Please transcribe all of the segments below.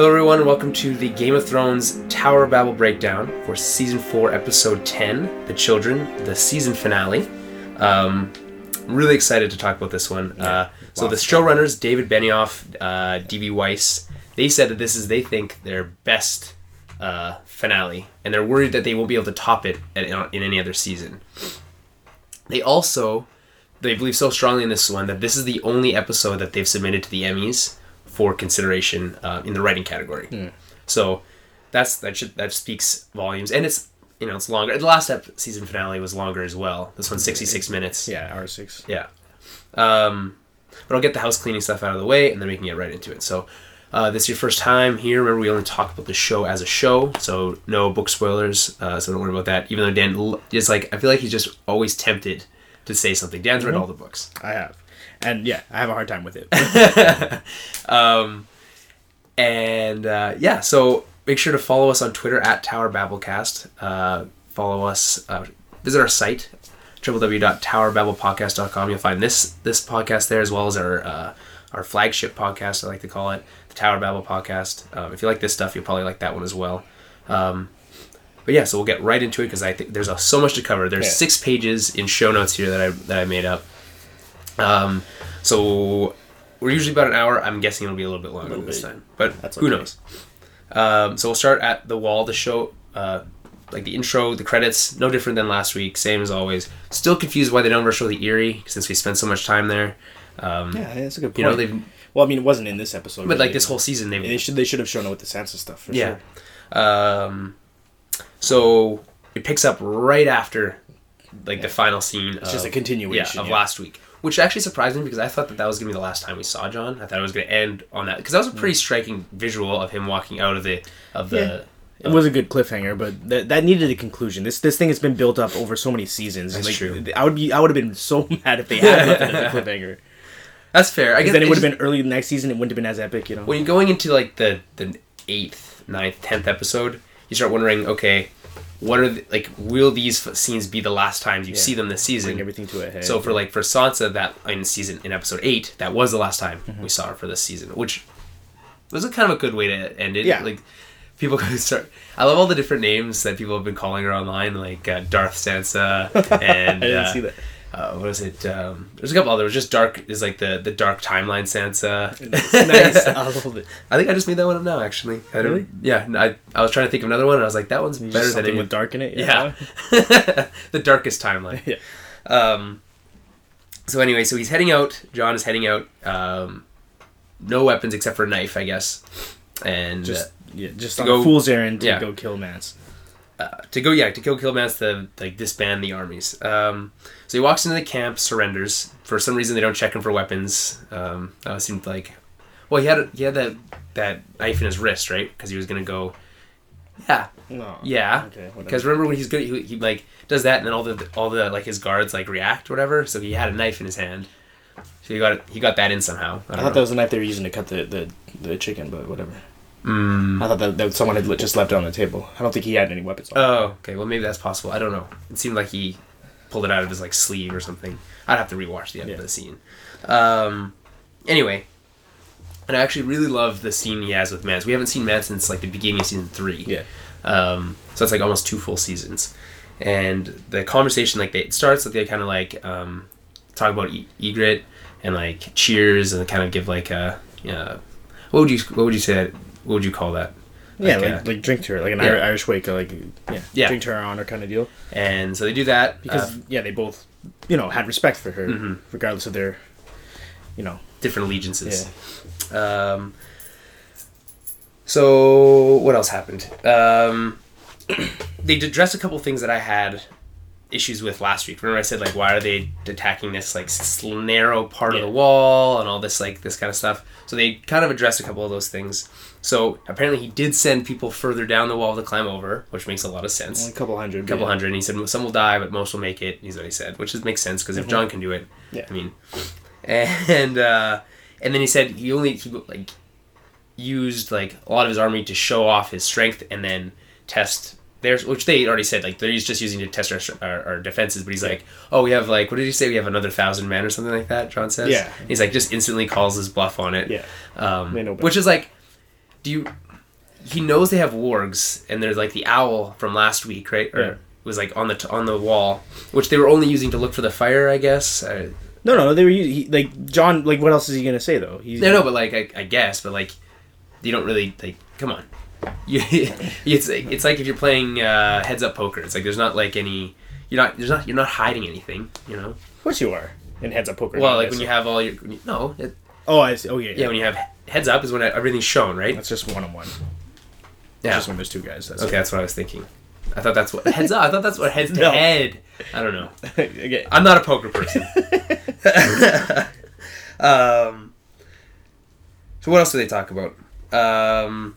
Hello, everyone, welcome to the Game of Thrones Tower of Babel breakdown for season four, episode ten, "The Children," the season finale. Um, I'm really excited to talk about this one. Uh, so the showrunners, David Benioff, uh, D.B. Weiss, they said that this is they think their best uh, finale, and they're worried that they won't be able to top it at, in any other season. They also they believe so strongly in this one that this is the only episode that they've submitted to the Emmys for consideration uh, in the writing category. So that's that should that speaks volumes, and it's you know it's longer. The last ep- season finale was longer as well. This one's sixty six minutes. Yeah, R six. Yeah. Um, but I'll get the house cleaning stuff out of the way, and then we can get right into it. So. Uh, this is your first time here. Remember, we only talk about the show as a show, so no book spoilers. Uh, so don't worry about that. Even though Dan is like, I feel like he's just always tempted to say something. Dan's read all the books. I have, and yeah, I have a hard time with it. Um, and uh, yeah, so make sure to follow us on Twitter at Tower Babblecast. Uh, follow us. Uh, visit our site www.towerbabblepodcast.com. You'll find this this podcast there as well as our uh, our flagship podcast. I like to call it the Tower Babble Podcast. Um, if you like this stuff, you'll probably like that one as well. Um, but yeah, so we'll get right into it because I think there's uh, so much to cover. There's Yeah. six pages in show notes here that I that I made up. Um, so we're usually about an hour. I'm guessing it'll be a little bit longer little this bit. time, but That's who okay. knows? Um, so we'll start at the wall. The show, uh, like the intro, the credits, no different than last week. Same as always. Still confused why they don't ever show the Eyrie since we spent so much time there. Um, yeah, that's a good point. You know they've, well, I mean, it wasn't in this episode, but like this whole season they should they should have shown it with the Sansa stuff. For yeah. sure. Um, so it picks up right after like the final scene. It's just a continuation, yeah, of yeah. last week, which actually surprised me because I thought that that was gonna be the last time we saw Jon. I thought it was gonna end on that because that was a Mm. pretty striking visual of him walking out of the of the. It was a good cliffhanger, but that, that needed a conclusion. This this thing has been built up over so many seasons. That's like, true. I would be I would have been so mad if they had left it as a cliffhanger. That's fair. I guess then it would have been early next season. It wouldn't have been as epic, you know. when you're going into like the the eighth, ninth, tenth episode, you start wondering, okay, what are the, like will these f- scenes be the last times you Yeah. see them this season? Bring everything to a head. So for like for Sansa, that in season in episode eight, that was the last time Mm-hmm. we saw her for this season, which was a kind of a good way to end it. Yeah. like people could start. I love all the different names that people have been calling her online, like uh, Darth Sansa and I didn't uh, see that. Uh, what is it? Um, there's a couple others. Just dark is like the the dark timeline Sansa. nice. I love it. I think I just made that one up now. Actually, I Really? Yeah, no, I, I was trying to think of another one, and I was like, that one's better than something with dark in it. yeah, the darkest timeline. yeah. Um, so anyway, so he's heading out. Jon is heading out. Um, no weapons except for a knife, I guess, and Just uh, yeah, just on go- a fool's errand to yeah. go kill Mance. Uh, to go yeah to kill Killmans to like disband the armies. Um, so he walks into the camp, surrenders. For some reason, they don't check him for weapons. Um, that seemed like, well, he had he had that that knife in his wrist, right? Because he was gonna go. Yeah, No. yeah. Okay. whatever. Because remember when he's good, he, he like does that, and then all the all the like his guards like react, or whatever. So he had a knife in his hand. So he got he got that in somehow. I, I thought that was the knife they were using to cut the, the, the chicken, but whatever. Mm. I thought that, that someone had li- just left it on the table. I don't think he had any weapons. On. Oh, okay. Well, maybe that's possible. I don't know. It seemed like he pulled it out of his like sleeve or something. I'd have to rewatch the end of the scene. Um, anyway, and I actually really love the scene he has with Mance. We haven't seen Mance since like the beginning of season three. yeah. Um, so it's like almost two full seasons, and the conversation like they, it starts that they kind of like um, talk about e- Ygritte and like cheers and kind of give like a yeah. What would you what would you say? that- What would you call that? Yeah, Like, like, uh, like drink to her, like an yeah. Irish, wake, like yeah, Yeah. drink to her honor kind of deal. And so they do that Because uh, yeah, they both, you know, had respect for her, Mhm. regardless of their, you know, different allegiances. Yeah. Um, so what else happened? Um, they addressed a couple things that I had issues with last week. Remember I said like why are they attacking this like narrow part of the wall and all this like this kind of stuff. So they kind of addressed a couple of those things. So apparently he did send people further down the wall to climb over, which makes a lot of sense only a couple hundred. a couple yeah. hundred. And he said some will die, but most will make it. He's what he said, which is, makes sense because if Jon can do it, Yeah. I mean, and uh, and then he said he only he like used like a lot of his army to show off his strength and then test theirs, which they already said like they're just using to test our, our, our defenses. But he's like, oh, we have like what did he say? We have another thousand men or something like that. Jon says. Yeah. He's like just instantly calls his bluff on it. Yeah. Um, which is like do you? He knows they have wargs, and there's like the owl from last week, right? Or Yeah. was like on the t- on the wall, which they were only using to look for the fire, I guess. Uh, No, no, they were he, like Jon. Like, what else is he gonna say though? He's no, no, but like I, I guess, but like you don't really like. Come on, you, it's like- it's like if you're playing uh, heads up poker. It's like there's not like any. You're not. There's not. You're not hiding anything. You know. Of course you are in heads up poker. Well, like when you have all your. No. It, oh, I see. Oh yeah, yeah, when you have heads up is when everything's shown, right? That's just one on one. Yeah. Just when there's two guys. That's Okay, that's what I was thinking. I thought that's what heads up. I thought that's what heads to No. head. I don't know. okay. I'm not a poker person. um, so what else do they talk about? Um,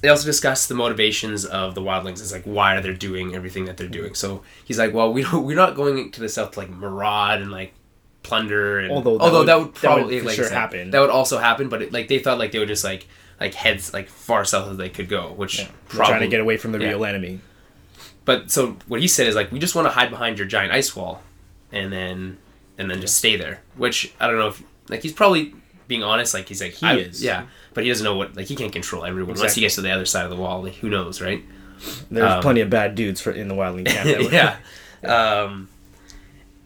they also discuss the motivations of the wildlings. It's like why are they doing everything that they're doing? So he's like, well, we don't, we're not going to the south to like maraud and like plunder. And, Although that although would- that would that would probably like sure said, happen. That would also happen, but it, like they thought like they would just like like heads like far south as they could go, which We're probably trying to get away from the yeah. real enemy. but so what he said is like we just want to hide behind your giant ice wall, and then and then just stay there. Which I don't know if like he's probably being honest. Like he's like He I- is. yeah, but he doesn't know what like he can't control everyone. Once he gets to the other side of the wall, like, who knows, right? There's Um, plenty of bad dudes for in the wildling camp. yeah. Um,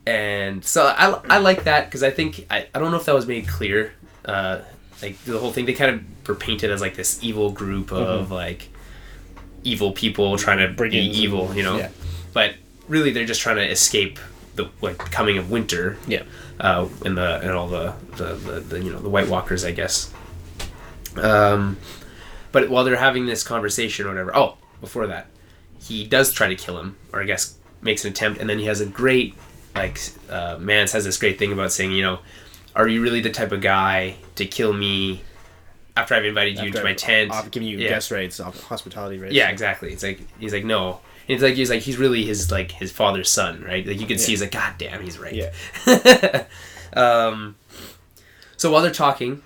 and so I, I like that because I think I, I don't know if that was made clear. Uh, like the whole thing, they kind of were painted as like this evil group of like evil people trying to be Mm-hmm. Evil, you know. yeah. But really, they're just trying to escape the like coming of winter. Yeah. Uh, and the and all the, the, the, the you know the White Walkers, I guess. Um, but while they're having this conversation or whatever, oh, before that, he does try to kill him, or I guess makes an attempt, and then he has a great, like, uh, Mance has this great thing about saying, you know, are you really the type of guy to kill me after I've invited you After to my I've- tent? I've given you Yeah. guest rights, op- hospitality rights. Yeah, exactly. It's like he's like no. And it's like he's like he's really his like his father's son, right? Like you can see he's like, God damn, he's right. Yeah. um, so while they're talking,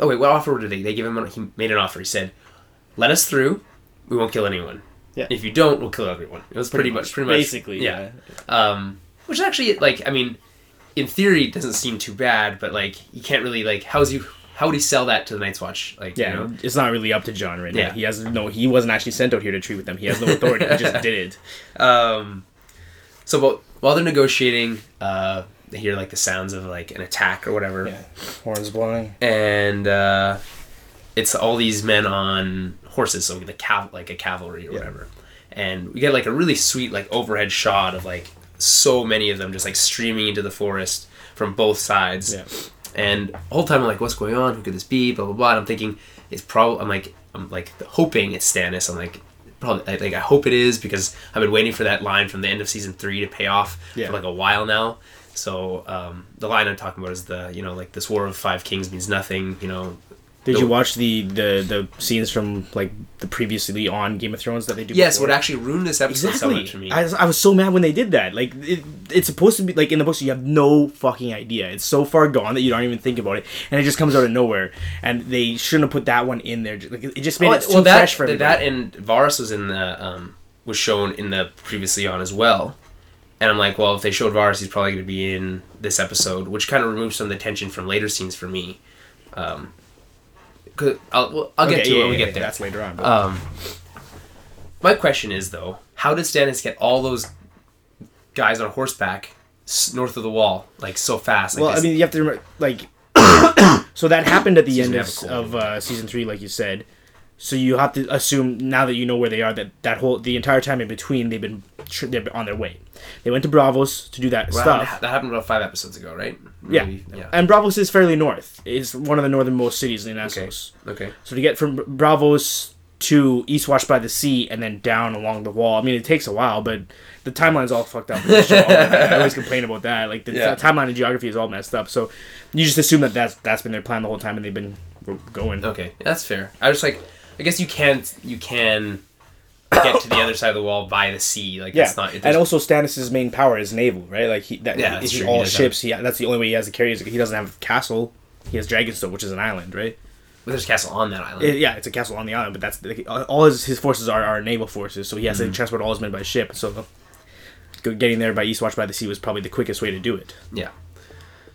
oh wait, what offer did they? They give him. A, he made an offer. He said, "Let us through. We won't kill anyone. Yeah. If you don't, we'll kill everyone." It was pretty, much, pretty much, basically. yeah. Yeah. Um, which actually, like, I mean, in theory, it doesn't seem too bad, but like, you can't really like, how's you, how would he sell that to the Night's Watch? Like, Yeah, you know? it's not really up to Jon right Yeah. now. He has no. He wasn't actually sent out here to treat with them. He has no authority. he just did it. Um, so while, while they're negotiating, uh, they hear like the sounds of like an attack or whatever, Yeah, horns blowing. and uh, it's all these men on horses, so the cav- like a cavalry or Yeah. whatever, and we get like a really sweet like overhead shot of like so many of them just like streaming into the forest from both sides. Yeah. And the whole time I'm like, what's going on? Who could this be? Blah blah blah. And I'm thinking it's probably. I'm like, I'm like hoping it's Stannis. I'm like, probably. I, like I hope it is because I've been waiting for that line from the end of season three to pay off Yeah. for like a while now. So um, the line I'm talking about is the you know like this war of five kings means nothing. You know. Did The- you watch the, the the scenes from like the previously on Game of Thrones that they do? Yes, before? what actually ruined this episode so Exactly. much for me. I, was- I was so mad when they did that. Like, it, it's supposed to be like in the books, you have no fucking idea. It's so far gone that you don't even think about it, and it just comes out of nowhere. And they shouldn't have put that one in there. Like, it just made Oh, it too well, that, fresh for that and Varys was in the um, was shown in the previously on as well, and I'm like, well, if they showed Varys, he's probably going to be in this episode, which kind of removes some of the tension from later scenes for me. Um, 'cause I'll well, I'll get to yeah, it when we yeah, get there. That's later on. But Um, my question is though, how did Stannis get all those guys on horseback north of the wall like so fast? Like well, I this- mean, you have to remember, like, so that happened at the Season end of, cold. of uh, season three, like you said. So you have to assume now that you know where they are that that whole the entire time in between they've been tr- they're on their way. They went to Braavos to do that well, stuff. that happened about five episodes ago, right? Yeah. Maybe- yeah. And Braavos is fairly north. It's one of the northernmost cities in Essos. Okay. okay. So to get from Braavos to Eastwatch by the Sea and then down along the wall, I mean, it takes a while, but the timeline's all fucked up. in the show. I always complain about that. Like the Yeah. timeline and geography is all messed up. So you just assume that that's that's been their plan the whole time, and they've been going. Okay, that's fair. I was like, I guess you can't, you can get to the other side of the wall by the sea. Like Yeah, it's not. It and also Stannis' main power is naval, right? Like he, that, Yeah, that's he. He all does ships. He, that's the only way he has to carry. Is he doesn't have a castle. He has Dragonstone, which is an island, right? but there's a castle on that island. It- yeah, it's a castle on the island, but that's like, all his, his forces are, are naval forces, so he has Mm-hmm. to transport all his men by ship. So getting there by Eastwatch by the Sea was probably the quickest way to do it. yeah.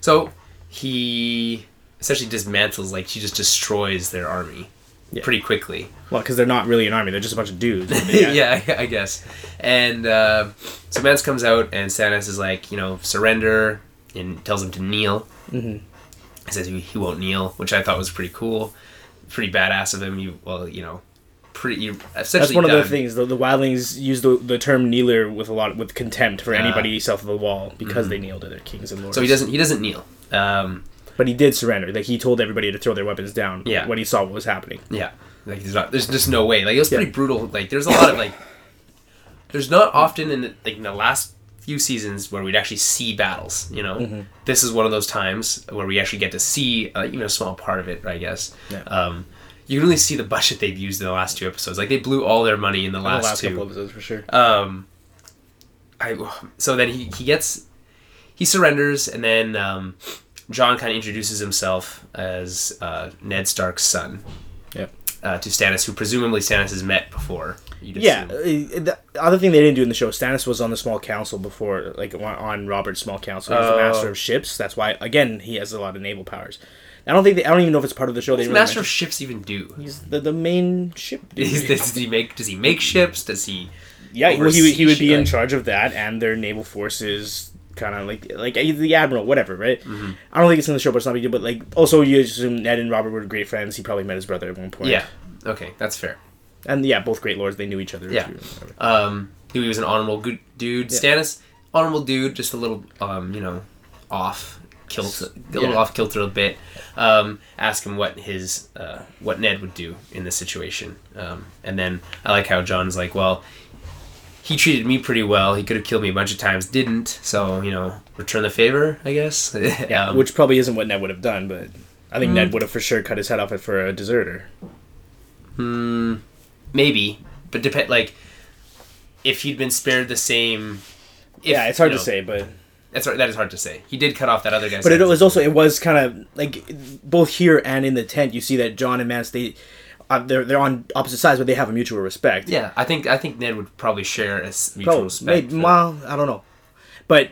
So he essentially dismantles like she just destroys their army Yeah. pretty quickly. Well, because they're not really an army; they're just a bunch of dudes. yeah, I, I guess. And uh, so Mance comes out, and Stannis is like, you know, surrender, and tells him to kneel. Mm-hmm. He says he, he won't kneel, which I thought was pretty cool, pretty badass of him. You well, you know, pretty. That's one of the things. The, the wildlings use the, the term kneeler with a lot with contempt for Ah. anybody south of the wall because they kneel to their kings and lords. So he doesn't. He doesn't kneel. Um, but he did surrender. Like he told everybody to throw their weapons down. Yeah. when he saw what was happening. Yeah, like there's not, there's just no way. Like it was Yeah. pretty brutal. Like there's a lot of like, there's not often in the, like in the last few seasons where we'd actually see battles. You know, Mm-hmm. this is one of those times where we actually get to see uh, even a small part of it. I guess. Yeah. Um, you can really see the budget they've used in the last two episodes. Like they blew all their money in the The last, last two. couple episodes for sure. Um, I so then he he gets he surrenders and then um, Jon kind of introduces himself as uh, Ned Stark's son Yep. uh, to Stannis, who presumably Stannis has met before. Yeah. assume. uh, The other thing they didn't do in the show, Stannis was on the small council before, like on- Robert's small council. He's the Oh. master of ships. That's why, again, he has a lot of naval powers. I don't think they, I don't even know if it's part of the show. What They does really Master of Ships even do? He's the, the main ship. Does he make? Does he make ships? Does he? Yeah, well, he, he would be in charge of that and their naval forces, kind of like like the admiral, whatever, right? Mm-hmm. I don't think it's in the show, but it's not big deal. But like, also you assume Ned and Robert were great friends. He probably met his brother at one point. Yeah. Okay, that's fair. and yeah, both great lords. They knew each other. Yeah. Um, he was an honorable good dude. Yeah. Stannis, honorable dude, just a little, um, you know, off kilt, a little Yeah. off kilter a bit. Um, ask him what his, uh, what Ned would do in this situation. Um, and then I like how Jon's like, well, he treated me pretty well. He could have killed me a bunch of times, didn't. So you know, return the favor, I guess. Yeah, Um, which probably isn't what Ned would have done, but I Mm. think Ned would have for sure cut his head off for a deserter. Hmm, maybe, but depend like if he'd been spared the same. If, yeah, it's hard you to say, but That's hard, that is hard to say. He did cut off that other guy's. but it was also it was kind of like both here and in the tent. You see that Jon and Mance they uh, they're they're on opposite sides, but they have a mutual respect. Yeah, I think I think Ned would probably share a mutual Probably, respect. maybe, for- well, I don't know, but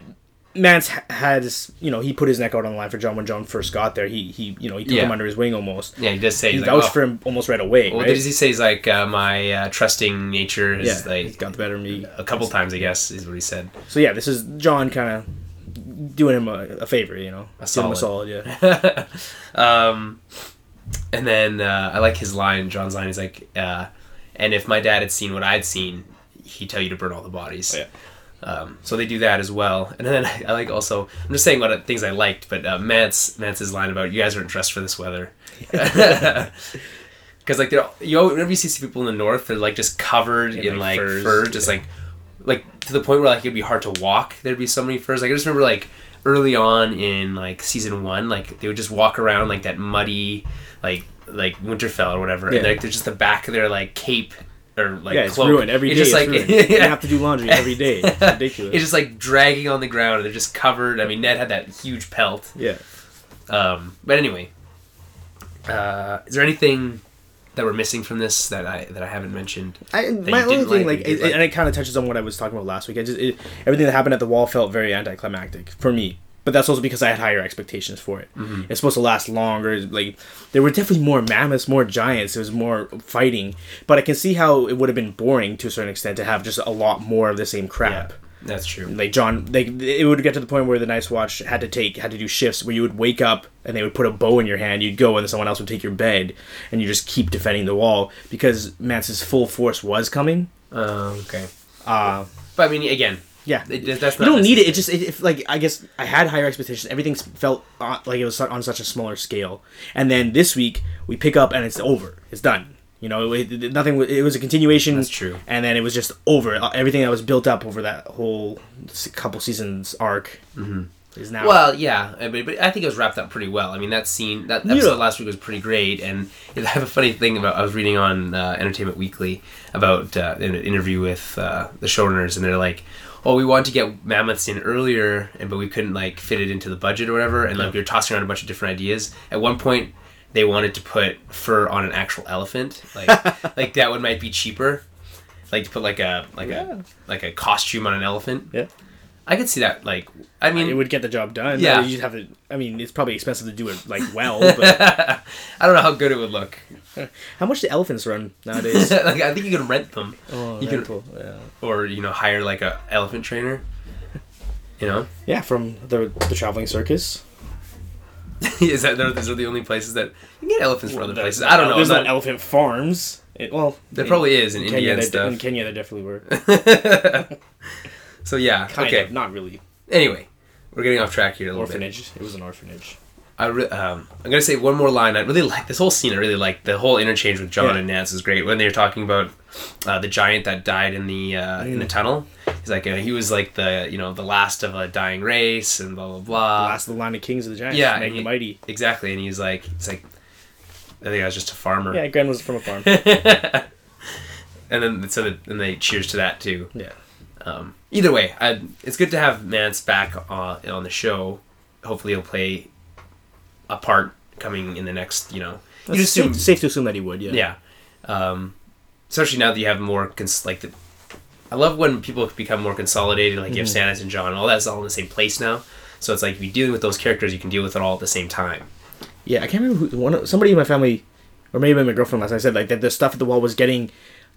Mance has you know he put his neck out on the line for Jon when Jon first got there. He he you know he took Yeah. him under his wing almost. yeah, he does say He he's vouched like, oh, for him almost right away. Well, right? did he say he's like uh, my uh, trusting nature is yeah, like he's got the better of me. a couple times, I guess, is what he said. So yeah, this is Jon kind of doing him a, a favor, you know, A Doing him solid. yeah. Um, and then uh, I like his line. Jon's line is like, uh, "And if my dad had seen what I'd seen, he'd tell you to burn all the bodies." Yeah. Um, so they do that as well. And then I, like also, I'm just saying what things I liked, but uh, Mance Mance's line about you guys aren't dressed for this weather. Because like they're you know, whenever you see people in the north, they're like just covered in, like, like, furs, fur, just like like to the point where like it'd be hard to walk. There'd be so many furs. Like I just remember like early on in like season one, like they would just walk around like that muddy like like Winterfell or whatever, Yeah. and like there's just the back of their like cape or like yeah, it's cloak. ruined every day. It's just it's like ruined. You have to do laundry every day. It's ridiculous. it's just like dragging on the ground. and They're just covered. I mean, Ned had that huge pelt. yeah. Um, but anyway, uh, is there anything that we're missing from this that I that I haven't mentioned? I, my only thing, like, like, it, and it kind of touches on what I was talking about last week. I just it, everything that happened at the wall felt very anticlimactic for me. But that's also because I had higher expectations for it. Mm-hmm. It's supposed to last longer. Like there were definitely more mammoths, more giants. There was more fighting. But I can see how it would have been boring to a certain extent to have just a lot more of the same crap. that's true. Like Jon, like it would get to the point where the Night's Watch had to take had to do shifts where you would wake up and they would put a bow in your hand. You'd go and someone else would take your bed, and you just keep defending the wall because Mance's full force was coming. Uh, okay, Uh but I mean, again, yeah. it, you don't need it. It just it, if like I guess I had higher expectations. Everything felt uh, like it was on such a smaller scale, and then this week we pick up and it's over. It's done. You know, it, it- nothing. It was a continuation. That's true. And then it was just over. Uh, Everything that was built up over that whole couple seasons arc is now. Well, yeah, I mean, but I think it was wrapped up pretty well. I mean, that scene, that episode last week was pretty great, and I have a funny thing about. I was reading on uh, Entertainment Weekly about uh, an interview with uh, the showrunners, and they're like, "Oh, we wanted to get mammoths in earlier, and but we couldn't like fit it into the budget or whatever." And like we were tossing around a bunch of different ideas. At one point, they wanted to put fur on an actual elephant, like like that one might be cheaper, like to put like a like Yeah. a like a costume on an elephant. yeah. I could see that. Like, I mean, it would get the job done. Yeah. you'd have to. I mean, it's probably expensive to do it like well, but I don't know how good it would look. how much do elephants run nowadays? like, I think you can rent them, oh, You can- rental, yeah. or you know, hire like a elephant trainer. You know, yeah, from the the traveling circus. is that those are the only places that you can get elephants from other places? I don't know. There's I'm not- elephant farms. It, well, there in probably is in Kenya, India and stuff. In Kenya, there definitely were. So yeah, Kind okay. of, not really. Anyway, we're getting off track here a little bit. Orphanage. It was an orphanage. I re- um, I'm gonna say one more line. I really like this whole scene. I really like the whole interchange with Jon Yeah. and Mance is great when they're talking about uh, the giant that died in the uh, in Mm. the tunnel. He's like uh, he was like the you know the last of a dying race and blah blah blah. Last of the line of kings of the giants. yeah, Meg and the he- mighty. exactly. And he's like it's like I think I was just a farmer. Yeah, Grenn was from a farm. and then so that, and they cheers to that too. yeah. Um, either way, I, it's good to have Mance back on, on the show. Hopefully, he'll play a part coming in the next. You know, you It's assume, safe, safe to assume that he would. Yeah. yeah. Um, especially now that you have more cons- like the. I love when people become more consolidated. Like you have Mm-hmm. Stannis and Jon, all that's all in the same place now. So it's like if you're dealing with those characters, you can deal with it all at the same time. Yeah, I can't remember who one somebody in my family, or maybe my girlfriend last night said like that the stuff at the wall was getting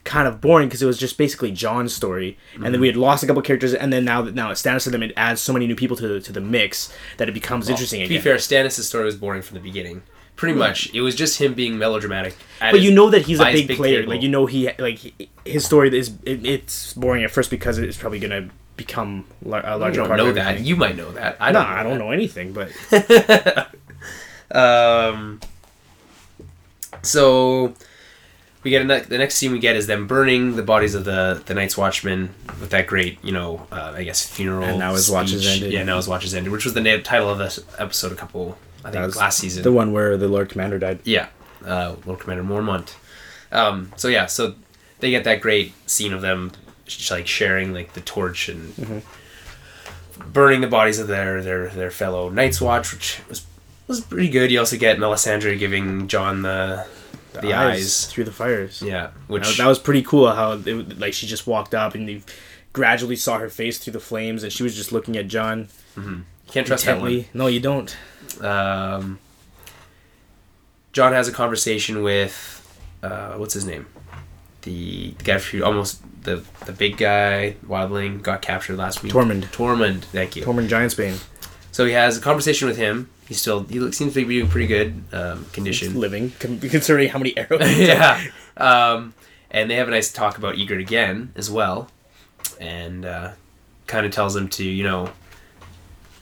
kind of boring because it was just basically Jon's story, and Mm-hmm. then we had lost a couple characters, and then now that now it's Stannis to them, it adds so many new people to the, to the mix that it becomes interesting To be fair, Stannis' story was boring from the beginning. Pretty much, it was just him being melodramatic. but his- you know that he's a his big, player. table. Like you know he like he- his story is it, it's boring at first because it's probably gonna become lar- a larger don't part know of that. You might know that. I don't. I don't know anything, but Um, so we get a, ne- the next scene we get is them burning the bodies of the the Night's Watchmen with that great, you know, uh, I guess funeral. And now his watch speech. ended. Yeah, now his watch has ended, which was the na- title of this episode a couple, I think, last season. the one where the Lord Commander died. Yeah, uh, Lord Commander Mormont. Um, so yeah, so they get that great scene of them sh- like sharing like the torch and Mm-hmm. burning the bodies of their their their fellow Night's Watch, which was was pretty good. You also get Melisandre giving Jon the the, eyes. through the fires. Yeah, That which was, that was pretty cool. How it, like she just walked up and you gradually saw her face through the flames, and she was just looking at Jon you can't trust that one. No, you don't. Um, Jon has a conversation with uh, what's his name, the, the guy who almost the the big guy wildling got captured last week. Tormund. Tormund, thank you. Tormund Giantsbane So he has a conversation with him. He's still he looks, seems to be doing pretty good um, condition. living, considering how many arrows. he yeah, um, and they have a nice talk about Ygritte again as well, and uh, kind of tells him to you know,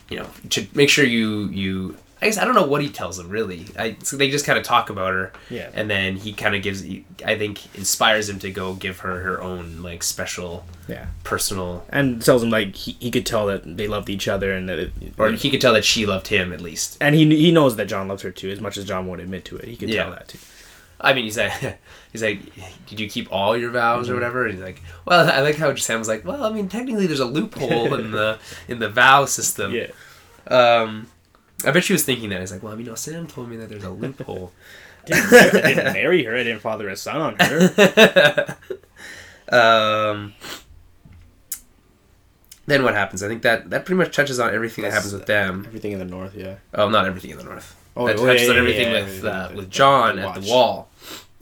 you know, to make sure you you. I guess I don't know what he tells him really. I so they just kind of talk about her, Yeah. and then he kind of gives. I think inspires him to go give her her own like special yeah. personal, And tells him like he, he could tell that they loved each other, and that it, or he could tell that she loved him at least. and he he knows that Jon loves her too, as much as Jon won't admit to it. He could Yeah. tell that too. I mean, he's like, he's like, did you keep all your vows or whatever? And he's like, well, I like how Sam was like, well, I mean, technically, there's a loophole in the in the vow system. Yeah. Um, I bet she was thinking that. He's like, well, you know, Sam told me that there's a loophole. Didn't, I didn't marry her. I didn't father a son on her. um, then what happens? I think that that pretty much touches on everything that happens with them. Everything in the north, yeah. Oh, not everything in the north. Oh, that oh, touches yeah, on everything yeah, with yeah, uh, with Jon at the wall.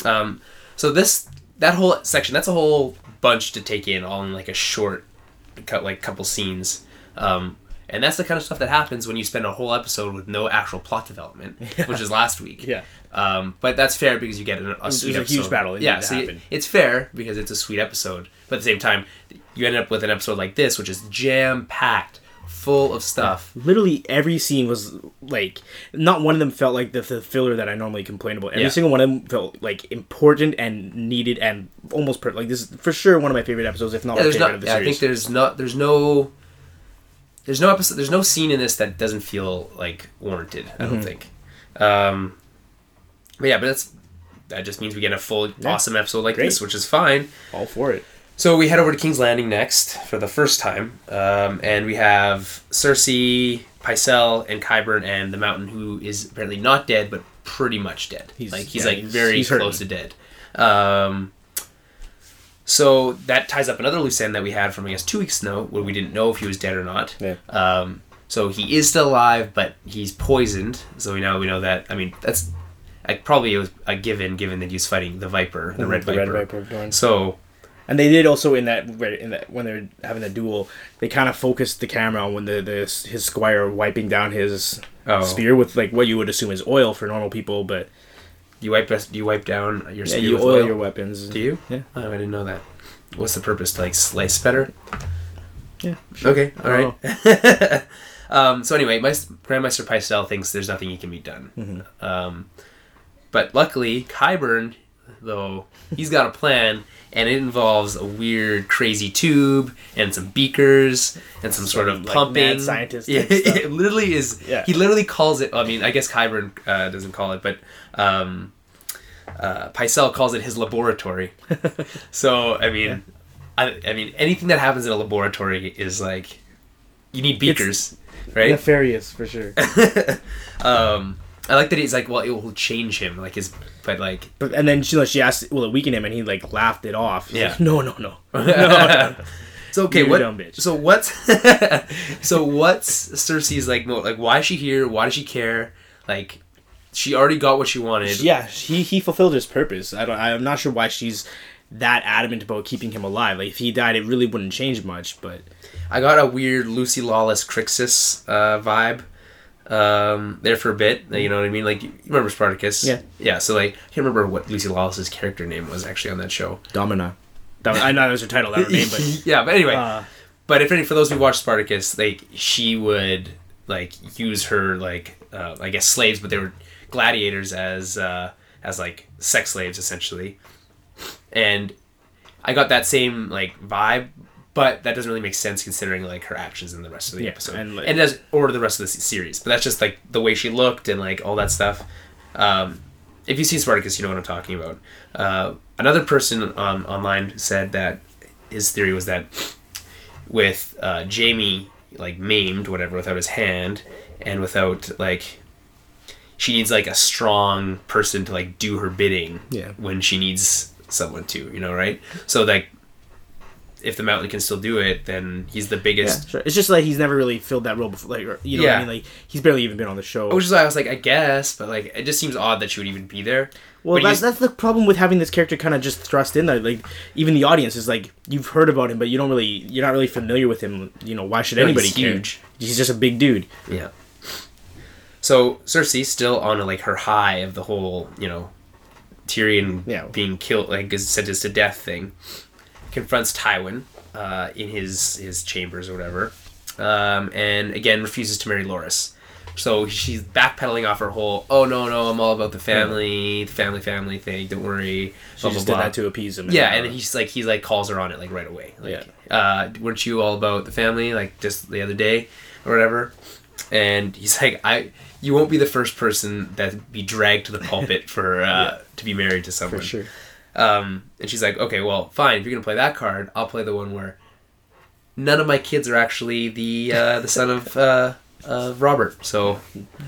Um, so this that whole section that's a whole bunch to take in all in like a short, cut like couple scenes. Um, and that's the kind of stuff that happens when you spend a whole episode with no actual plot development, which is last week. Yeah. Um, but that's fair because you get a, a sweet a huge battle. Yeah, so you- it's fair because it's a sweet episode. But at the same time, you end up with an episode like this, which is jam packed, full of stuff. Literally every scene was like not one of them felt like the, the filler that I normally complain about. Every Yeah. single one of them felt like important and needed and almost per- like this is for sure one of my favorite episodes, if not Yeah, my favorite not. of the Yeah, I think there's not. There's no. There's no episode. There's no scene in this that doesn't feel like warranted. I Mm-hmm. don't think. Um, but yeah, but that's that just means we get a full awesome episode like Great. this, which is fine. All for it. So we head over to King's Landing next for the first time, um, and we have Cersei, Pycelle, and Qyburn, and the Mountain, who is apparently not dead, but pretty much dead. He's- like he's yeah, like he's- very he's hurting. close to dead. Um, so that ties up another loose end that we had from I guess two weeks ago, where we didn't know if he was dead or not. Yeah. Um, so he is still alive, but he's poisoned. So we know we know that. I mean, that's like probably it was a given, given that he's fighting the Viper, the Red the Viper. Red Viper So And they did also in that in that when they're having the duel, they kind of focused the camera on when the, the his squire wiping down his Oh. spear with like what you would assume is oil for normal people, but you wipe do you wipe down your yeah, you oil oil? your weapons. Do you? Yeah. Oh, I didn't know that. What's the purpose? To like slice better? Yeah. Okay. All right. um, so anyway, my Grand Maester Pycelle thinks there's nothing he can be done. Mm-hmm. Um, but luckily, Qyburn, though, he's got a plan, and it involves a weird, crazy tube and some beakers and some, sort of like, pumping. scientist Yeah, stuff. it literally is. Yeah. He literally calls it. I mean, I guess Qyburn uh, doesn't call it, but. Um, uh, Pycelle calls it his laboratory. so I mean, I, I mean anything that happens in a laboratory is like you need beakers, right? Nefarious for sure. um, I like that he's like, well, it will change him, like his, but like, But and then she like, she asked, "Will it weaken him?" And he like laughed it off. Yeah. like, no, no, no. no. so okay, You what? dumb bitch. So what's, so what's Cersei's like? mo- Like, why is she here? Why does she care? Like, she already got what she wanted. yeah, he he fulfilled his purpose. I don't. I'm not sure why she's that adamant about keeping him alive. Like if he died, it really wouldn't change much. But I got a weird Lucy Lawless Crixus uh, vibe um, there for a bit. You know what I mean? Like, you remember Spartacus? Yeah. Yeah. So like, I can't remember what Lucy Lawless's character name was actually on that show. Domina. That, I know that was her title, that her name, but yeah, but anyway. uh, But if any for those who watch Spartacus, like she would like use her like uh, I guess slaves, but they were gladiators as uh, as like sex slaves essentially. And I got that same like vibe, but that doesn't really make sense considering like her actions in the rest of the Yeah, episode and, and, like- it does or the rest of the series. But that's just like the way she looked and like all that stuff. Um, if you've seen Spartacus, you know what I'm talking about. Uh, another person um, online said that his theory was that with uh, Jaime like maimed, whatever, without his hand, and without like she needs like a strong person to like do her bidding Yeah. when she needs someone to, you know, right? So like if the mountain can still do it, then he's the yeah, biggest. sure. It's just like he's never really filled that role before. Like, you know what Yeah. I mean? Like he's barely even been on the show. Which is why I was like, I guess, but like it just seems odd that she would even be there. Well, But that's, that's the problem with having this character kind of just thrust in there. Like, even the audience is like, you've heard about him, but you don't really, you're not really familiar with him. You know, why should No, anybody he's care? huge. He's just a big dude. Yeah. So Cersei's still on like her high of the whole, you know, Tyrion Yeah. being killed, like is sentenced to death thing. Confronts Tywin uh, in his his chambers or whatever, um, and again refuses to marry Loras. So she's backpedaling off her whole, oh no no, I'm all about the family, the family family thing. Don't worry. She blah, just blah, did blah. that to appease him. Yeah, and he's like, he's like calls her on it like right away. Like, uh, weren't you all about the family like just the other day or whatever? And he's like, I, you won't be the first person that be dragged to the pulpit for uh, to be married to someone. for sure. Um, and she's like, okay, well, fine. If you're gonna play that card, I'll play the one where none of my kids are actually the uh, the son of uh, of Robert. So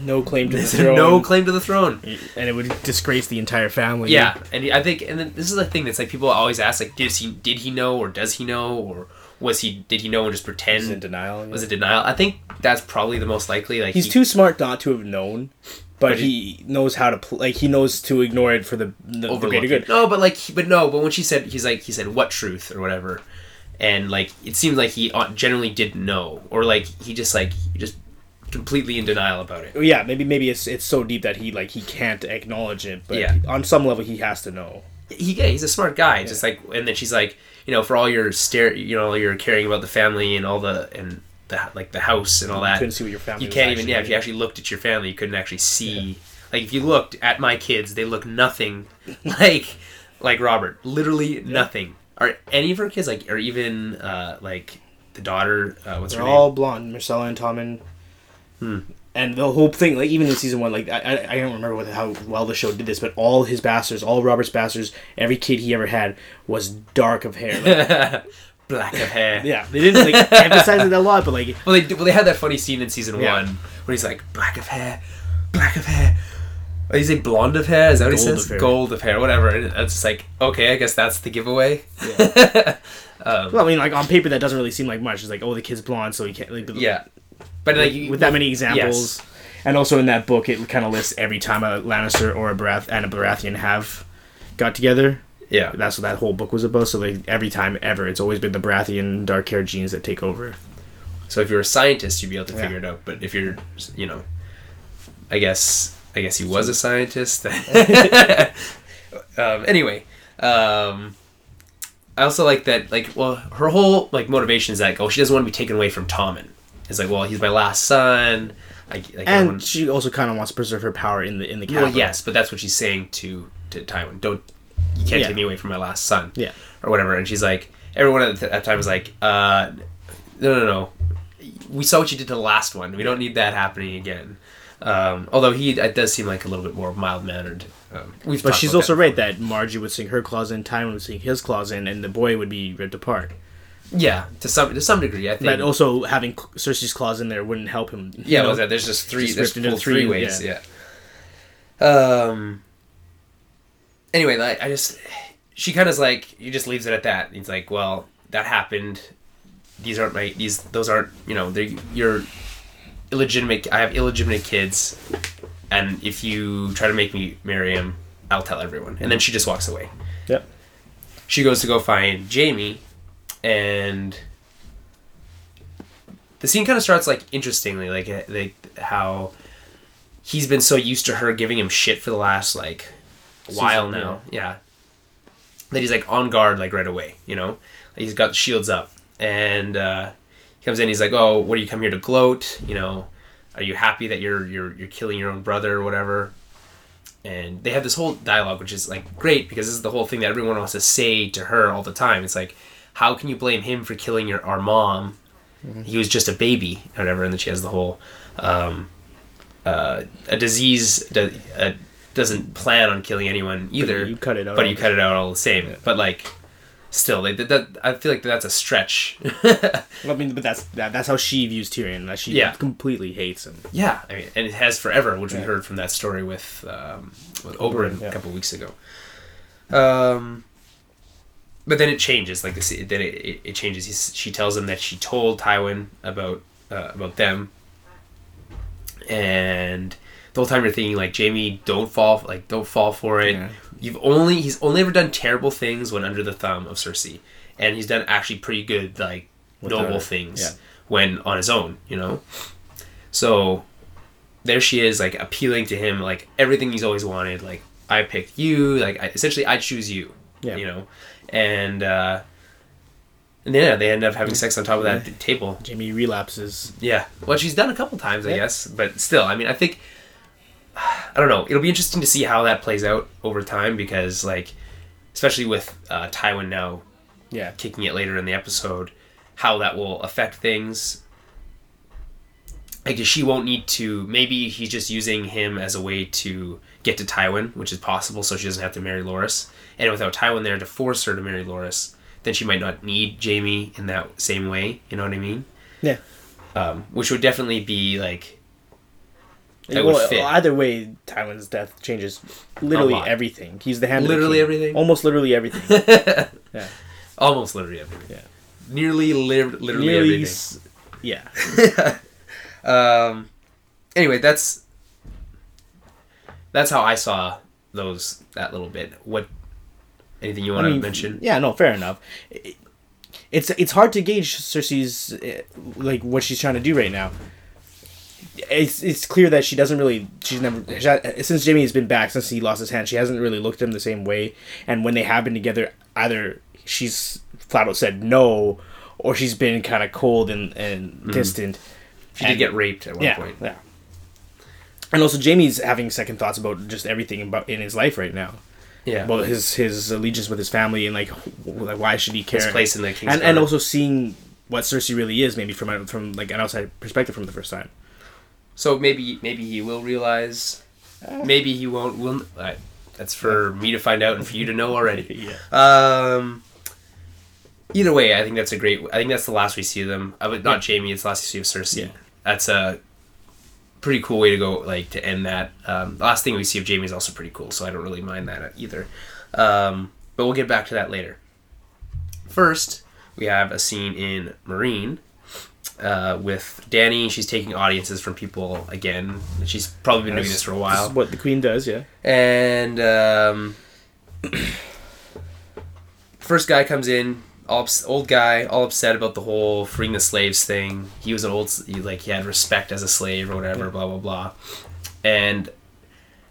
No claim to the throne. no claim to the throne. and it would disgrace the entire family. Yeah, and I think, and then this is the thing that's like people always ask, like, did he did he know or does he know or was he did he know and just pretend he's in denial. was it denial? I think that's probably the most likely. Like He's he- too smart not to have known, but, But he knows how to pl- like he knows to ignore it for the the, the greater good. No, but like, but no, but when she said he's like he said what truth or whatever, and like it seems like he uh, generally didn't know or like he just like he just completely in denial about it. Yeah, maybe maybe it's it's so deep that he like he can't acknowledge it, but Yeah. on some level he has to know. he yeah, he's a smart guy. Just like and then she's like, you know, for all your stare, you know, you're caring about the family and all the and the like the house and all that. You couldn't see what your family. you can't even yeah. If you actually looked at your family, you couldn't actually see. Like if you looked at my kids, they look nothing like like Robert. Literally nothing. Are any of her kids like, or even uh like the daughter? Uh, what's They're her all blonde, Myrcella and Tommen. Hmm. And the whole thing, like even in season one, like I, I, don't remember what, how well the show did this, but all his bastards, all Robert's bastards, every kid he ever had was dark of hair. Like, Black of hair. yeah, they didn't like emphasize it a lot, but like Well, they well they had that funny scene in season Yeah. one where he's like black of hair, black of hair, Oh, is it blonde of hair? Is that what he says? of. Gold of hair, whatever. And It's just like okay, I guess that's the giveaway. Um, well, I mean, like on paper, that doesn't really seem like much. It's like, oh, the kid's blonde, so he can't. Like, Yeah, but like you- with that many examples, and also in that book, it kind of lists every time a Lannister or a Barath and a Baratheon have got together. yeah, That's what that whole book was about. So like every time ever, it's always been the Baratheon dark haired genes that take over. So if you're a scientist, you'd be able to Yeah. figure it out. But if you're, you know, I guess I guess he was a scientist. um, anyway, um, I also like that. Like, well, her whole like motivation is like, oh, she doesn't want to be taken away from Tommen. It's like, well, he's my last son. I, like, And want- she also kind of wants to preserve her power in the in the well, yes, but that's what she's saying to to Tywin. Don't you can't Yeah. take me away from my last son. Yeah. or whatever. And she's like, everyone at that time was like, uh, no, no, no. We saw what you did to the last one. We don't need that happening again. Um, although he it does seem like a little bit more mild mannered. Um, But she's also that right that Margaery would sing her claws in, Tywin would sing his claws in, and the boy would be ripped apart. Yeah, to some to some degree, I think. But also having Cersei's claws in there wouldn't help him. you yeah, know? was that there's just three. Just there's ripped into full three, three ways. Yeah. Um. Anyway, like I just, she kind of like he just leaves it at that. He's like, well, that happened. These aren't my these those aren't you know they're you're illegitimate. I have illegitimate kids, and if you try to make me marry him, I'll tell everyone. And then she just walks away. Yep. She goes to go find Jaime, and the scene kind of starts like interestingly, like uh, like how he's been so used to her giving him shit for the last like while Season, now, yeah. That he's like on guard like right away, you know. He's got the shields up, and uh, he comes in. He's like, "Oh, what do you come here to gloat? You know, are you happy that you're you're you're killing your own brother or whatever?" And they have this whole dialogue, which is like great because this is the whole thing that everyone wants to say to her all the time. It's like, how can you blame him for killing your our mom? He was just a baby, or whatever. And then she has the whole, um, uh, a disease do, uh, doesn't plan on killing anyone either. you cut it out but you cut it out all the same. But like, still, like that, that. I feel like that's a stretch. I mean, but that's that, that's how she views Tyrion. That she Yeah. completely hates him. Yeah, I mean, and it has forever, which we heard from that story with um, with Oberyn yeah. a couple weeks ago. Um, but then it changes, like this. Then it, it, it changes. He's, she tells him that she told Tywin about uh, about them, and the whole time you're thinking like Jaime, don't fall, like don't fall for it. Yeah. You've only he's only ever done terrible things when under the thumb of Cersei, and he's done actually pretty good like Without noble things Yeah. when on his own, you know. So there she is, like appealing to him, like everything he's always wanted. Like I picked you, like I, essentially I choose you, Yeah. you know, and uh, and yeah, they end up having sex on top of that Yeah. table. Jaime relapses. Yeah, well, she's done a couple times, I Yeah. guess, but still, I mean, I think I don't know. It'll be interesting to see how that plays out over time because, like, especially with uh, Tywin now Yeah. kicking it later in the episode, how that will affect things. Like she won't need to. Maybe he's just using him as a way to get to Tywin, which is possible, so she doesn't have to marry Loras. And without Tywin there to force her to marry Loras, then she might not need Jaime in that same way. You know what I mean? Yeah. Um, which would definitely be like That would fit. either way, Tywin's death changes literally everything. He's the hand. the Literally king. everything? Almost literally everything. yeah. almost literally everything. Yeah. Nearly, li- literally Nearly everything. s- yeah. um, anyway, that's that's how I saw those that little bit. What anything you want I to mention? Yeah, no, fair enough. It- It's it's hard to gauge Cersei's uh, like what she's trying to do right now. It's it's clear that she doesn't really she's never she since Jaime has been back since he lost his hand she hasn't really looked at him the same way and when they have been together either she's flat out said no or she's been kind of cold and and distant. She did get raped at one yeah, point. yeah. And also Jaime's having second thoughts about just everything about in his life right now Yeah, about his his allegiance with his family and like, like why should he care? his place in the king's and and also seeing what Cersei really is, maybe from a, from like an outside perspective from the first time. So maybe maybe he will realize. Maybe he won't. Will uh, that's for me to find out and for you to know already. Yeah. Um. Either way, I think that's a great. I think that's the last we see of them. I would not Jaime. It's the last we see of Cersei. Yeah. That's a pretty cool way to go, like to end that. Um, the last thing we see of Jaime is also pretty cool, so I don't really mind that either. Um, but we'll get back to that later. First, we have a scene in Meereen uh, with Dany. She's taking audiences from people again. She's probably been doing this for a while. what the queen does, yeah. And um, first guy comes in, all old guy, all upset about the whole freeing the slaves thing. He was an old, he, like he had respect as a slave or whatever, blah blah blah. And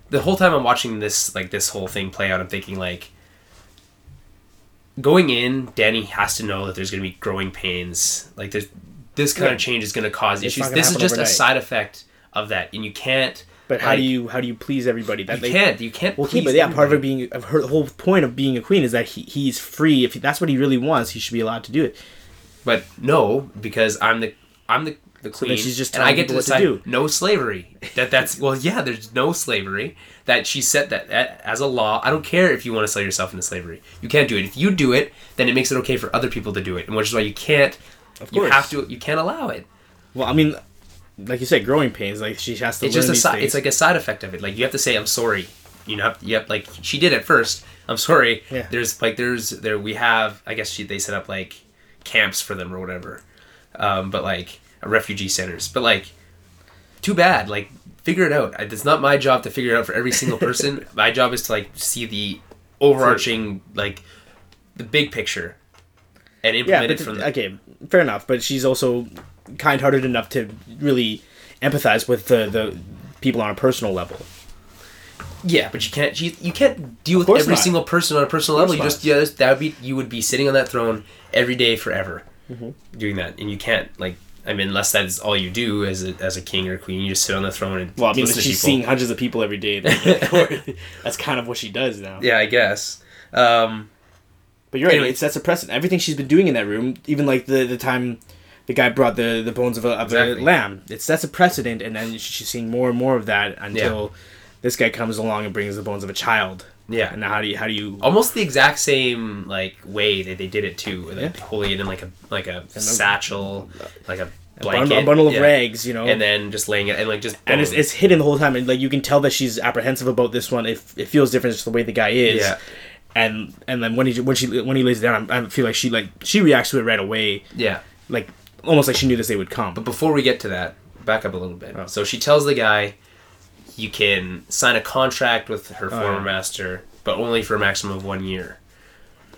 the whole time I'm watching this, like this whole thing play out, I'm thinking like, going in, Dany has to know that there's gonna be growing pains. Like there's this kind Yeah. of change is gonna cause It's issues. This is just a side effect of that, and you can't. But how like, do you how do you please everybody? That You they, can't. You can't. Well, okay, please but yeah, part of it being of her the whole point of being a queen is that he, he's free. If that's what he really wants, he should be allowed to do it. But no, because I'm the I'm the the queen, then she's just and I get to to decide do. no slavery. That that's well, yeah. There's no slavery. That she set that, that as a law. I don't care if you want to sell yourself into slavery. You can't do it. If you do it, then it makes it okay for other people to do it, and which is why you can't. Of course. You have to. You can't allow it. Well, I mean, like you said, growing pains. Like she has to It's just a side. It's like a side effect of it. Like you have to say, "I'm sorry." You know, yep. like she did at first. I'm sorry. Yeah. There's like there's there we have. I guess she, they set up like camps for them or whatever, um, but like refugee centers. But like, too bad. Like figure it out. It's not my job to figure it out for every single person. my job is to like see the overarching like the big picture and yeah, implement but it from the, okay, fair enough. But she's also kind-hearted enough to really empathize with the the people on a personal level. Yeah, but you can't you, you can't deal with every not. single person on a personal level. You just yeah, that would be you would be sitting on that throne every day forever, Mm-hmm. doing that, and you can't like I mean unless that is all you do as a, as a king or queen, you just sit on the throne and Well, I mean, she's people. seeing hundreds of people every day. that's kind of what she does now. yeah, I guess. Um, But you're right. Anyway. It sets a precedent. Everything she's been doing in that room, even like the the time the guy brought the the bones of a, of Exactly. a lamb, it sets a precedent, and then she's seeing more and more of that until this guy comes along and brings the bones of a child. Yeah. And now how do you how do you almost the exact same like way that they did it too, like Yeah. holding it in like a like a satchel, like a blanket, bundle, a bundle of yeah. rags, you know? and then just laying it and like just and it's, it's hidden the whole time, and like you can tell that she's apprehensive about this one. It, it feels different just the way the guy is. Yeah. And and then when he when she when he lays it down, I, I feel like she like she reacts to it right away, yeah. like almost like she knew this day would come. But before we get to that, back up a little bit. Oh. So she tells the guy, you can sign a contract with her Oh, former yeah. master, but only for a maximum of one year.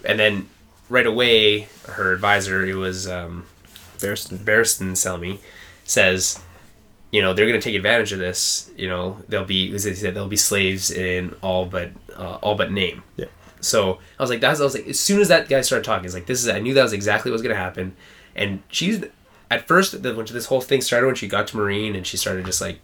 And then right away, her advisor, it was um, Barristan. Barristan Selmy, says, you know, they're going to take advantage of this. You know, they'll be, as they said, they'll be slaves in all but uh, all but name. Yeah. So I was like, that's. I was like, as soon as that guy started talking, it's like, this is. I knew that was exactly what was going to happen. And she's at first the, when this whole thing started when she got to Meereen and she started just like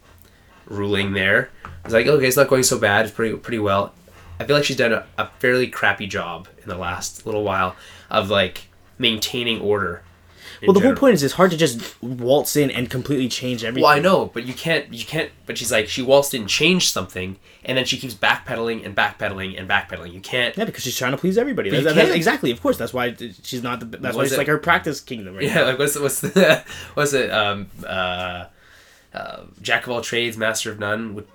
ruling there. I was like, okay, it's not going so bad. It's pretty pretty well. I feel like she's done a, a fairly crappy job in the last little while of like maintaining order. Well, the whole point is it's hard to just waltz in and completely change everything. Well, I know, but you can't. You can't. But she's like, she waltzed in, changed something, and then she keeps backpedaling and backpedaling and backpedaling. You can't. Yeah, because she's trying to please everybody. That's, that's- exactly, of course. That's why she's not the. That's why Was it's it- like her practice kingdom right Yeah, now. like what's what's the what's it? Um, uh, uh, jack of all trades, master of none. Would,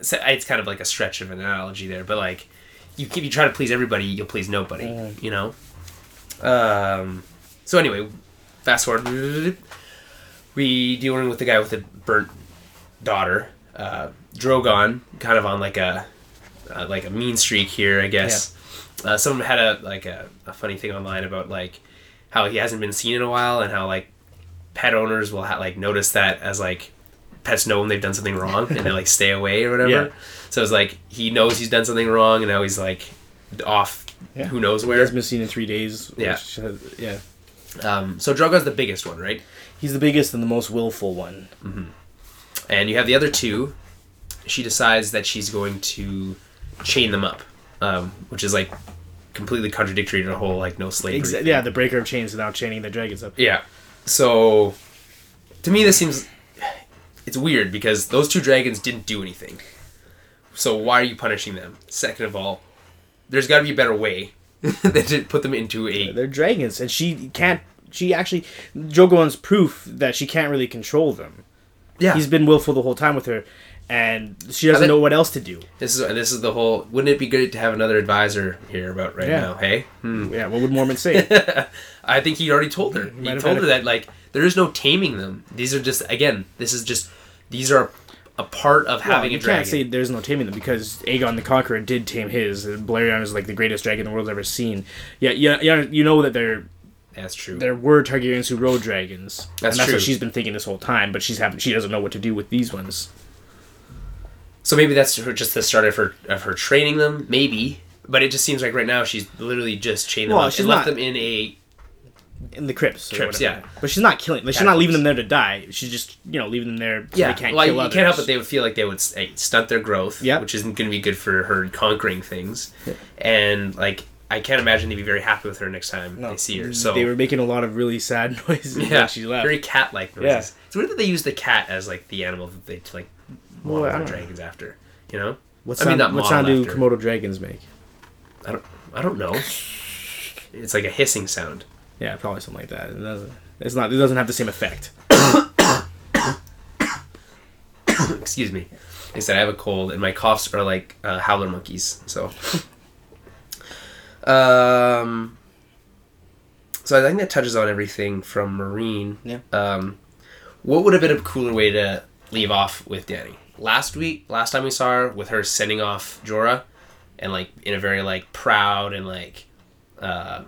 it's kind of like a stretch of an analogy there, but like you keep you try to please everybody, you'll please nobody. You know. Um. So anyway, fast forward. We dealing with the guy with the burnt daughter, uh, Drogon, kind of on like a uh, like a mean streak here, I guess. Uh, someone had a like a, a funny thing online about like how he hasn't been seen in a while and how like pet owners will ha- like notice that as like pets know when they've done something wrong and they like stay away or whatever. Yeah. So it's like he knows he's done something wrong and now he's like off Yeah. who knows He where. has been seen in three days. Yeah. has- yeah. Um, so Drogon's the biggest one, right? He's the biggest and the most willful one. And you have the other two. She decides that she's going to chain them up, um, which is like completely contradictory to the whole like no slavery. Exa- yeah, the breaker of chains without chaining the dragons up. Yeah. So, to me, this seems it's weird because those two dragons didn't do anything. So why are you punishing them? Second of all, there's got to be a better way than to put them into a. They're dragons, and she can't. She actually, Drogon's proof that she can't really control them. Yeah. he's been willful the whole time with her, and she doesn't think- know what else to do. This is this is the whole. Wouldn't it be good to have another advisor here about right Yeah. now? Hey, Hmm. Yeah, what would Mormont say? I think he already told her. He have told her a- that like there is no taming them. These are just again. This is just these are a part of Well, having you a dragon. can't say there's no taming them because Aegon the Conqueror did tame his. Balerion is like the greatest dragon the world's ever seen. Yeah, yeah, yeah. You know that there That's true. there were Targaryens who rode dragons. That's and that's true. what she's been thinking this whole time, but she's having she doesn't know what to do with these ones. So maybe that's just the start of her of her training them. Maybe, but it just seems like right now she's literally just chained them Well, up she's and left them in a. In the crypts. Crypts, yeah. But she's not killing. Like, she's not leaving them there to die. She's just you know leaving them there so Yeah, they can't well, kill you others. can't help but They would feel like they would eh, stunt their growth, Yeah, which isn't going to be good for her conquering things. And like, I can't imagine they'd be very happy with her next time No, they see her. So they were making a lot of really sad noises yeah, when she left. very cat-like noises. Yeah. It's weird that they use the cat as like the animal that they like model Well, I their don't know. dragons after. You know, What I sound, mean, not what sound do after. Komodo dragons make? I don't. I don't know. It's like a hissing sound. Yeah, probably something like that. It doesn't, it's not. It doesn't have the same effect. Excuse me. I said, I have a cold, and my coughs are like uh, howler monkeys. So, um, so I think that touches on everything from Meereen. Yeah. Um, what would have been a cooler way to leave off with Dany? Last week, last time we saw her with her sending off Jorah, and like in a very like proud and like uh,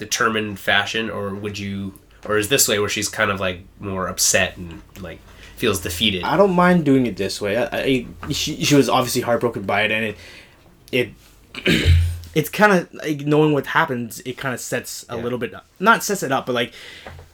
determined fashion, or would you, or is this way where she's kind of like more upset and like feels defeated? I don't mind doing it this way. I, I she, she was obviously heartbroken by it, and it it it's kind of like knowing what happens. It kind of sets a Yeah. little bit not sets it up, but like.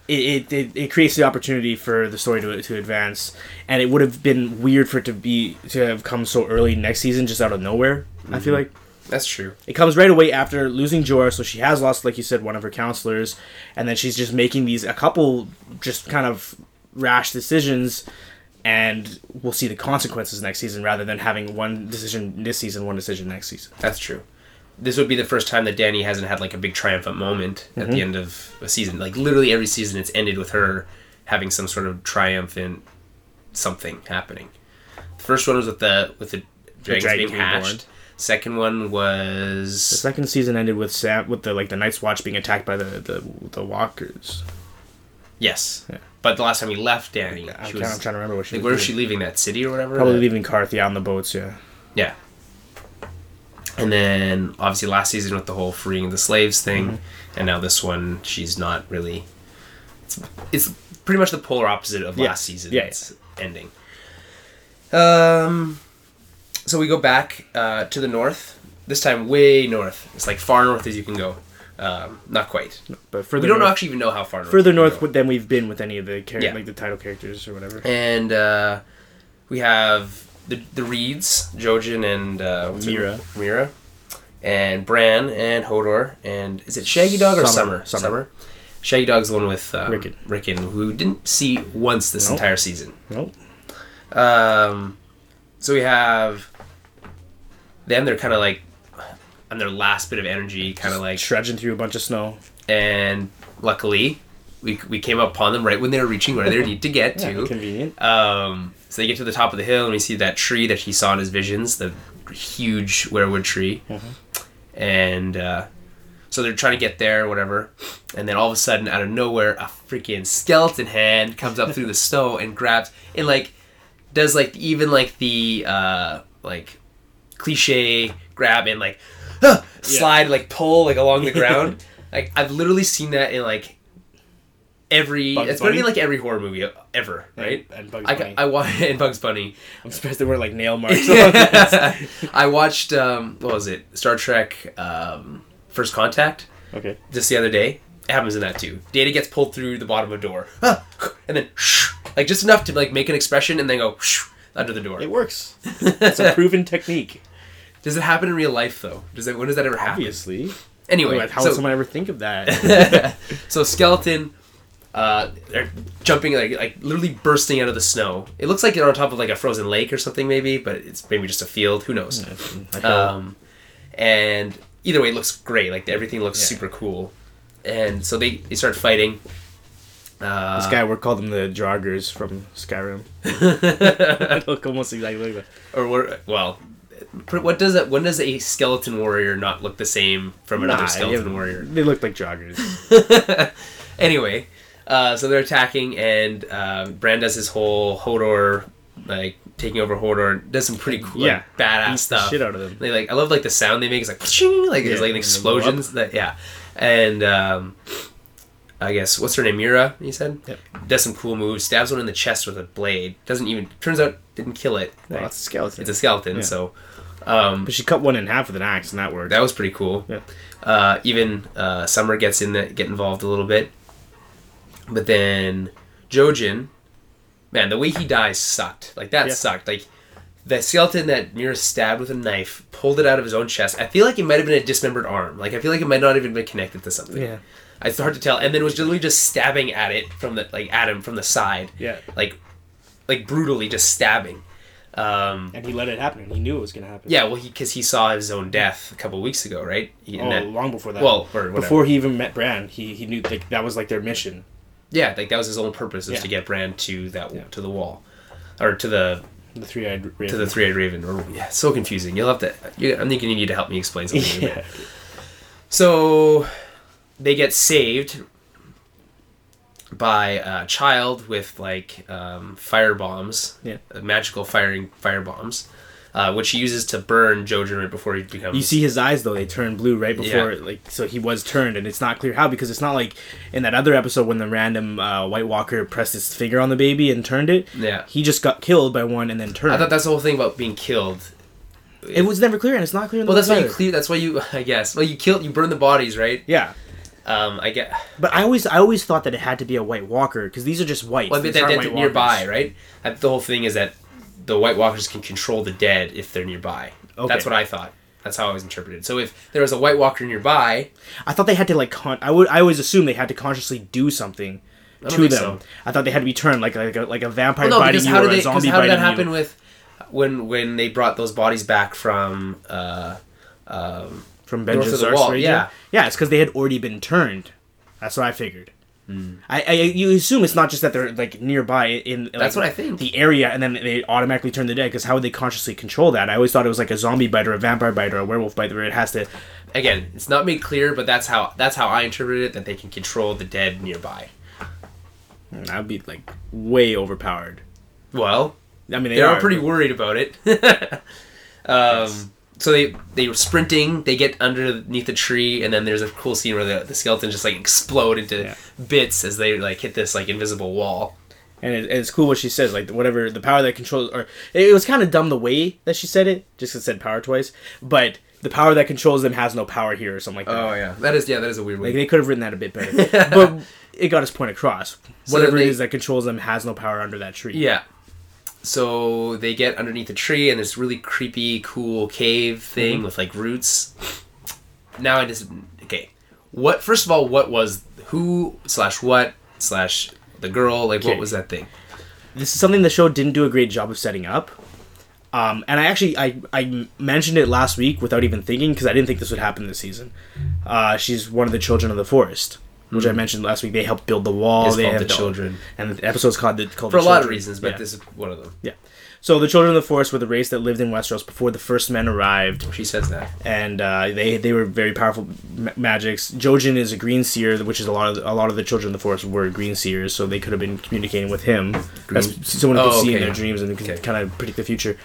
It, it, it, it creates the opportunity for the story to, to advance and it would have been weird for it to be to have come so early next season just out of nowhere i feel mm-hmm. like That's true. It comes right away after losing Jorah, so she has lost, like you said, one of her counselors, and then she's just making these a couple just kind of rash decisions, and we'll see the consequences next season rather than having one decision this season, one decision next season. That's true. This would be the first time that Dany hasn't had like a big triumphant moment at the mm-hmm. end of a season. Like literally every season, it's ended with her having some sort of triumphant something happening. The first one was with the with the dragons, dragons being being hatched. born. Second one was The second season ended with Sam with the like the Night's Watch being attacked by the the, the Walkers. yes, Yeah. but the last time we left Dany, I'm, she trying, I'm trying to remember what she like, was where was she leaving that city or whatever? Probably That- leaving Carthy on the boats. Yeah. Yeah. And then obviously last season with the whole freeing the slaves thing, Mm-hmm. and now this one she's not really. It's it's pretty much the polar opposite of Yeah. last season. Yeah, It's ending. Um, so we go back uh, to the north. This time way north. It's like far north as you can go. Um, not quite. But further we don't north, actually even know how far north. further north go. than we've been with any of the char- Yeah. like the title characters or whatever. and uh, we have the the Reeds, Jojen and uh, Meera. name? Meera, and Bran and Hodor, and is it Shaggy Dog or Summer. Summer? Summer. Shaggy Dog's the one with um, Rickon. Rickon, who didn't see once this Nope. entire season. Nope. Um, so we have them. They're kind of like on their last bit of energy, kind of like Trudging through a bunch of snow. and luckily we, we came upon them right when they were reaching where they need to get Yeah, to. convenient. Um, so they get to the top of the hill and we see that tree that he saw in his visions, the huge weirwood tree. And uh, so they're trying to get there, whatever. And then all of a sudden, out of nowhere, a freaking skeleton hand comes up through the snow and grabs and like does like even like the uh, like cliche grab and like ah, slide like pull like along the ground. like I've literally seen that in like every Bugs it's Bunny? like every horror movie ever, right? And Bugs I, Bunny. I wa- and Bugs Bunny. I'm surprised there weren't like nail marks. I watched um, what was it? Star Trek um, First Contact okay. just the other day. It happens in that too. Data gets pulled through the bottom of a door, ah, and then like just enough to like make an expression and then go under the door. It works. It's a proven technique. Does it happen in real life though? Does it? When does that ever happen? Obviously. Anyway, how so, would someone ever think of that? so skeleton, uh, they're jumping like like literally bursting out of the snow. It looks like they're on top of like a frozen lake or something maybe, but it's maybe just a field. Who knows? Um, and either way, it looks great. Like everything looks Yeah. super cool. And so they, they start fighting. Uh, This guy, we're called them the joggers from Skyrim. Look almost exactly like that. or what? Well, what does it? When does a skeleton warrior not look the same from another Nah, skeleton warrior? They look like joggers. anyway, uh, so they're attacking, and uh, Bran does his whole Hodor like taking over Hodor. Does some pretty cool, Yeah. like, badass stuff. shit out of them. They like I love like the sound they make. It's like like Yeah, there's like an they blow up. explosions. That yeah, and um, I guess what's her name? Meera. You said. Yep. Does some cool moves. Stabs one in the chest with a blade. Doesn't even. Turns out didn't kill it. Well, that's a skeleton. It's a skeleton. Yeah. So. Um, but she cut one in half with an axe, and that worked. that was pretty cool. Yeah. Uh, even uh, Summer gets in the, get involved a little bit, but then Jojen, man, the way he dies sucked. Like that Yeah. sucked. Like the skeleton that Meera stabbed with a knife, pulled it out of his own chest. I feel like it might have been a dismembered arm. Like I feel like it might not even been connected to something. yeah. It's hard to tell. And then it was literally just stabbing at it from the like at him from the side. Yeah. Like, like brutally just stabbing. Um, And he let it happen. and He knew it was gonna happen. yeah, well, he because he saw his own death a couple weeks ago, right? He, Oh, that- long before that. well, or before he even met Bran, he he knew like that was like their mission. Yeah, like that was his own purpose, was Yeah. to get Bran to that Yeah. to the wall, or to the The three eyed raven. to the three eyed raven. Or yeah, so confusing. You'll have to. You, I'm thinking you need to help me explain something. yeah. So they get saved by a child with like um, fire bombs, Yeah. uh, magical firing fire bombs, uh, which he uses to burn Jojen right before he becomes. You see his eyes though; they turn blue right before, Yeah. like so he was turned, and it's not clear how because it's not like in that other episode when the random uh, White Walker pressed his finger on the baby and turned it. Yeah. he just got killed by one and then turned. I thought that's the whole thing about being killed. it was never clear, and it's not clear. In Well, the that's why you clear. That's why you. I guess. Well, you killed, You burn the bodies, right? Yeah, Um, I get. but I always I always thought that it had to be a White Walker because these are just white. Well, but they're nearby, right? That the whole thing is that the White Walkers can control the dead if they're nearby. Okay. That's what I thought. That's how I was interpreted. So if there was a White Walker nearby, I thought they had to like con- I would I always assume they had to consciously do something to them. so. I thought they had to be turned like like a, like a vampire well, no, biting you how or did a they? Because zombie how did that happen you. with when when they brought those bodies back from? Uh, um, from Benjen Stark's wall, region? yeah. yeah, it's because they had already been turned. That's what I figured. I, I you assume it's not just that they're like nearby in like, Hmm. That's what I think. the area and then they automatically turn the dead because how would they consciously control that? I always thought it was like a zombie bite or a vampire bite or a werewolf bite where it has to. again, it's not made clear, but that's how that's how I interpreted it. That they can control the dead nearby. That would be like way overpowered. Well, I mean, they, they are are pretty worried about it. um, So they they were sprinting. They get underneath the tree, and then there's a cool scene where the, the skeletons just like explode into Yeah. bits as they like hit this like invisible wall. And, it, and it's cool what she says, like whatever the power that controls, or it, was kind of dumb the way that she said it, just 'cause it said power twice. But the power that controls them has no power here, or something like that. Oh yeah, that is yeah, that is a weird Like they could have written that a bit better, but it got his point across. So Whatever they- it is that controls them has no power under that tree. Yeah. So they get underneath the tree, and this really creepy, cool cave thing with like roots. Now I just okay. What first of all, what was who slash what slash the girl? Like Okay. what was that thing? this is something the show didn't do a great job of setting up. Um, and I actually I, I mentioned it last week without even thinking because I didn't think this would happen this season. Uh, she's one of the children of the forest, which I mentioned last week. They helped build the wall. It's they have the children and the episode's called the called For a the lot of reasons, but Yeah. this is one of them. yeah. So the children of the forest were the race that lived in Westeros before the first men arrived, She says that. and uh, they they were very powerful ma- magics. Jojen is a green seer, which is a lot of the, a lot of the children of the forest were green seers, so they could have been communicating with him. That's someone who Oh, could see in their dreams and can Okay. kind of predict the future.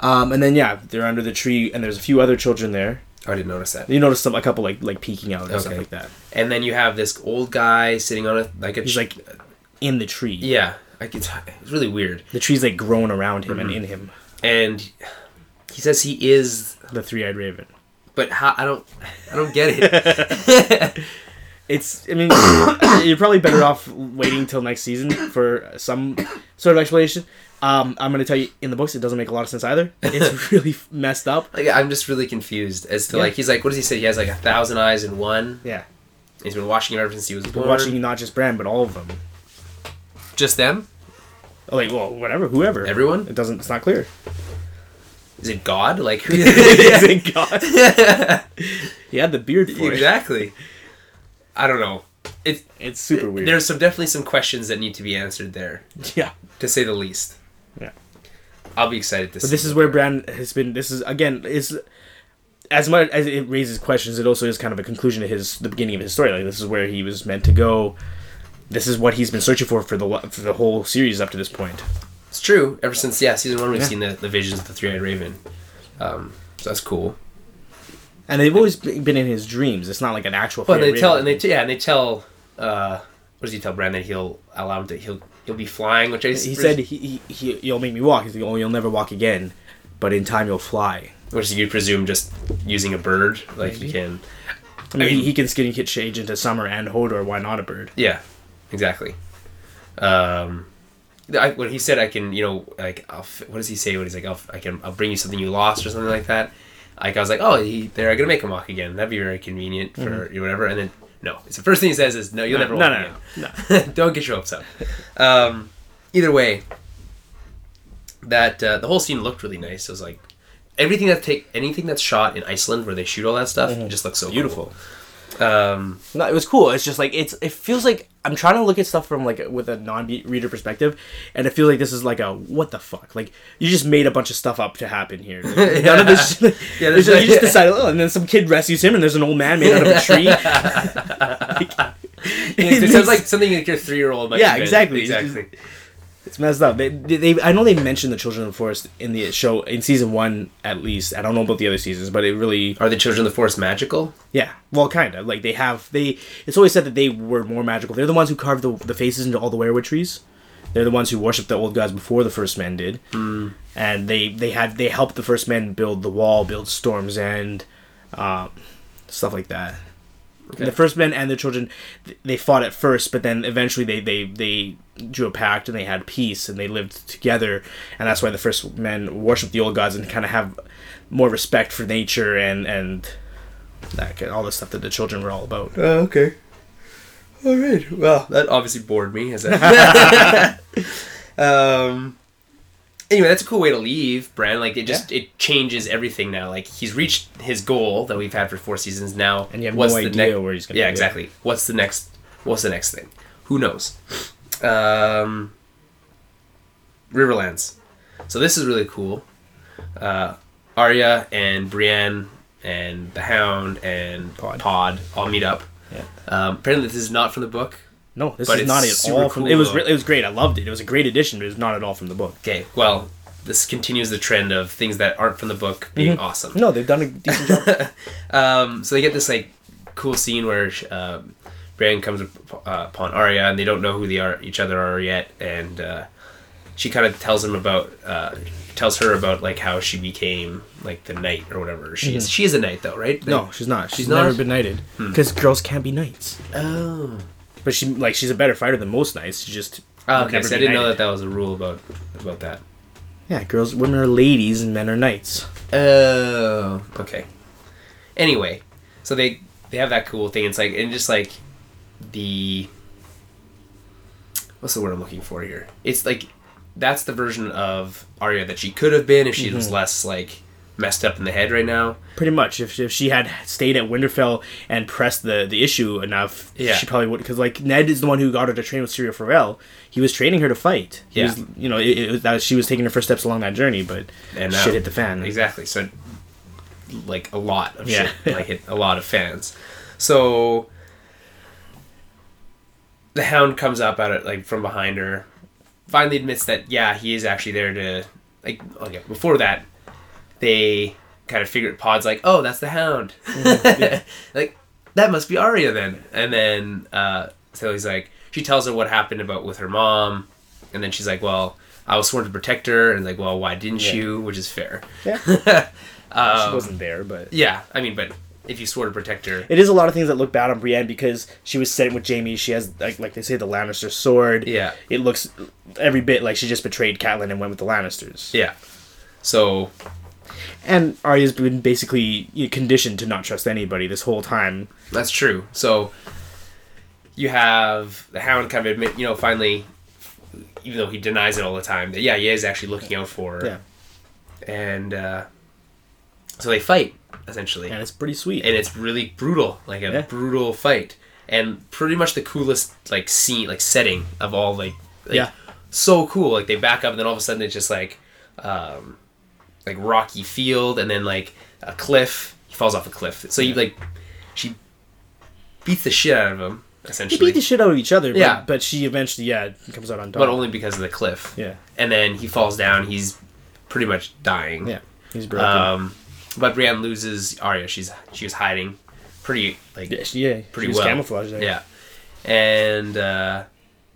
Um, and then yeah, they're under the tree, and there's a few other children there. I didn't notice that. You notice some a couple like like peeking out and stuff Okay. like that. And then you have this old guy sitting on a like a. He's like in the tree. yeah, like it's, it's really weird. The tree's like growing around him Mm-hmm. and in him. And he says he is, The three-eyed raven. but how? I don't, I don't get it. It's. I mean, you're probably better off waiting till next season for some sort of explanation. Um, I'm gonna tell you in the books, it doesn't make a lot of sense either. It's really messed up. like I'm just really confused as to Yeah. like he's like what does he say? He has like a thousand eyes in one. Yeah, He's been watching him ever since he was born. watching not just Bran, but all of them. just them. Oh, like, well, whatever, whoever, Everyone? It doesn't. It's not clear. Is it God? Like who is it God. he had the beard for it. exactly. I don't know. it's It's super weird. there's some definitely some questions that need to be answered there, yeah. to say the least. Yeah. I'll be excited to But this is where Bran has been. This is again is as much as it raises questions, it also is kind of a conclusion to his the beginning of his story. Like this is where he was meant to go. This is what he's been searching for for the for the whole series up to this point. It's true. Ever since yeah, season one, we've Yeah. seen the, the visions of the three eyed raven. Um, so that's cool. And they've always been in his dreams. It's not like an actual. But they tell raven. and they yeah, and they tell. Uh, what does he tell Bran that he'll allow him to he'll he'll be flying, which I he said he, he, he you'll make me walk. He's like, oh, you'll never walk again, but in time you'll fly. which you presume just using a bird, like you can. I mean, I mean- he, can skin and change into summer and Hodor. Why not a bird? Yeah, exactly. Um, I, when he said I can, you know, like I'll, f- what does he say? When he's like, I'll, f- I can, I'll bring you something you lost or something like that. Like I was like, oh, he, they're gonna make him walk again. That'd be very convenient for you, whatever. And then no, it's the first thing he says is, no, you'll never no, walk no, again. no, no. Don't get your hopes up. Um, either way, that uh, the whole scene looked really nice. It was like everything that take anything that's shot in Iceland where they shoot all that stuff it just looks so Beautiful. cool. Um, No, it was cool. It's just like it's. It feels like I'm trying to look at stuff from like with a non-reader perspective, and I feel like this is like a what the fuck. Like you just made a bunch of stuff up to happen here. Like, None of this. Yeah, yeah, there's you like- just decided. Oh, and then some kid rescues him, and there's an old man made out of a tree. it sounds like something like your three year old might Yeah, invent. exactly. exactly. It's messed up. They, they, I know they mentioned the children of the forest in the show in season one at least. I don't know about the other seasons, but it really Are the children of the forest magical? Yeah, well, kind of like they have they. It's always said that they were more magical. They're the ones who carved the, the faces into all the weirwood trees. They're the ones who worshipped the old gods before the first men did, mm. and they they had they helped the first men build the wall, build Storm's End, um, stuff like that. Okay. The first men and the children, they fought at first, but then eventually they, they, they drew a pact and they had peace and they lived together, and that's why the first men worshipped the old gods and kind of have more respect for nature and and that all the stuff that the children were all about. Oh, okay. All right. Well, that obviously bored me. As um. Anyway, that's a cool way to leave, Bran. Like it just it changes everything now. Like he's reached his goal that we've had for four seasons now. And you have what's no the idea next- where he's gonna Yeah, go. exactly. What's the next? What's the next thing? Who knows? Um. Riverlands. So this is really cool. Uh, Arya and Brienne and the Hound and Pod. Pod all meet up. Yeah. Um, apparently, this is not from the book. No, this But is not at all from. cool, it was re- it was great. I loved it. It was a great addition, but it was not at all from the book. Okay, well, this continues the trend of things that aren't from the book being awesome. No, they've done a decent job. Um, so they get this like cool scene where um, Bran comes up- uh, upon Arya, and they don't know who they are each other are yet, and uh, she kind of tells him about uh, tells her about like how she became like the knight or whatever. She is she is a knight though, right? no, she's not. She's, She's never not? been knighted because girls can't be knights. Oh. But she like she's a better fighter than most knights. She just Oh, okay, so I didn't know that that was a rule about about that. Yeah, girls, women are ladies and men are knights. Oh, okay. Anyway, so they they have that cool thing. It's like and just like the what's the word I'm looking for here? It's like that's the version of Arya that she could have been if she Mm-hmm. was less like messed up in the head right now. Pretty much, if, if she had stayed at Winterfell and pressed the, the issue enough, Yeah. she probably would. Because like Ned is the one who got her to train with Syrio Forel. He was training her to fight. He Yeah. was, you know, it, it was that she was taking her first steps along that journey, but And now- shit uh, hit the fan. Exactly. So like a lot of Yeah. shit, like hit a lot of fans. So the hound comes up at it like from behind her, finally admits that yeah, he is actually there to like okay, before that they kind of figured Pod's like, "Oh, that's the hound." like that must be Arya then. And then uh so he's like she tells her what happened about with her mom and then she's like, "Well, I was sworn to protect her." And like, "Well, why didn't Yeah. you?" which is fair. Yeah. Um, she wasn't there, but yeah, I mean, but if you swore to protect her, it is a lot of things that look bad on Brienne because she was sitting with Jaime. She has like like they say the Lannister sword. yeah, It looks every bit like she just betrayed Catelyn and went with the Lannisters. yeah. So And Arya's been basically conditioned to not trust anybody this whole time. that's true. So you have the Hound kind of admit, you know, finally, even though he denies it all the time, that yeah, he is actually looking out for her. Yeah. And uh, so they fight essentially, And it's pretty sweet. and it's really brutal, like a Yeah. brutal fight. and pretty much the coolest like scene, like setting of all like, like Yeah. so cool. Like they back up, and then all of a sudden it's just like, um, like rocky field, and then like a cliff. He falls off a cliff. So you like, she beats the shit out of him Essentially, They beat the shit out of each other. But, Yeah. but she eventually, yeah, comes out on top. but only because of the cliff. yeah, And then he falls down. He's pretty much dying. yeah, he's broken. Um, but Brienne loses Arya. She's she was hiding, pretty like yeah, she, yeah, pretty she well. camouflaged there. yeah, and uh,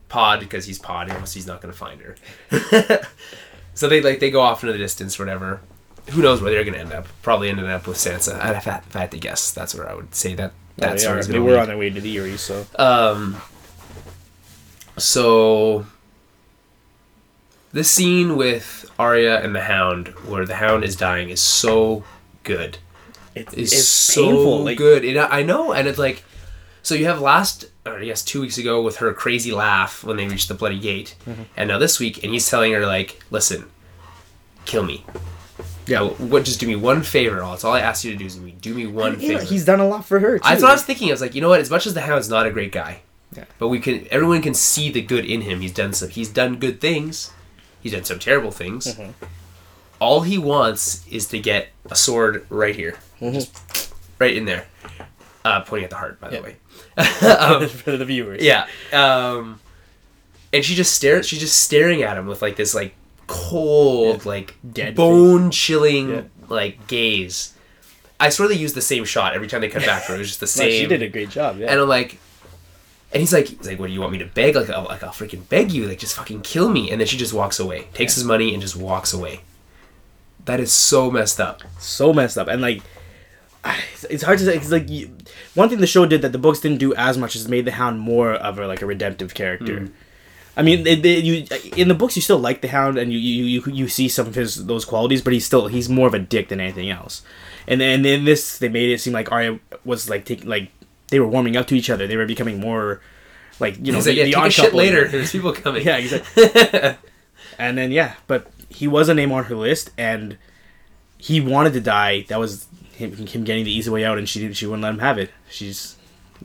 Pod because he's Pod. He's not gonna find her. so they like they go off into the distance, or whatever. Who knows where they're gonna end up? Probably ended up with Sansa. I'd have, if I had to guess, that's where I would say that Oh, that they, are. story's they gonna were lead. on their way to the Eyrie, so Um. So. This scene with Arya and the Hound, where the Hound is dying, is so good. it, It's, it's so painful. Like, good. It, I know, and it's like, so you have last, or yes, two weeks ago with her crazy laugh when they reached the bloody gate, Mm-hmm. and now this week, and he's telling her like, listen, kill me. Yeah. What? Just do me one favor. All It's all I ask you to do is do me, do me one know, favor. he's done a lot for her. Too. That's what I was thinking. I was like, you know what? As much as the Hound's not a great guy, Yeah. but we can. Everyone can see the good in him. He's done some. He's done good things. He's done some terrible things. Mm-hmm. All he wants is to get a sword right here, just right in there, uh, pointing at the heart. By Yeah. the way, for the viewers. yeah. Um, and she just stares. She's just staring at him with like this like cold, like Dead bone chilling Yeah. like gaze. I swear they used the same shot every time they cut back to her. It was just the No, same. she did a great job. Yeah. And I'm like, and he's like, he's like, what do you want me to beg? Like, I'll, like I'll freaking beg you. Like, just fucking kill me. And then she just walks away, takes his money, and just walks away. That is so messed up. so messed up and like it's hard to say because like you, one thing the show did that the books didn't do as much is made the hound more of a like a redemptive character Mm. i mean they, they, you in the books you still like the hound and you, you you you see some of his those qualities but he's still he's more of a dick than anything else and then in this they made it seem like Arya was like taking like they were warming up to each other they were becoming more like you know He's like, yeah, take odd couple. later. There's people coming. yeah exactly and then yeah but he was a name on her list and he wanted to die that was him, him getting the easy way out and she she wouldn't let him have it she's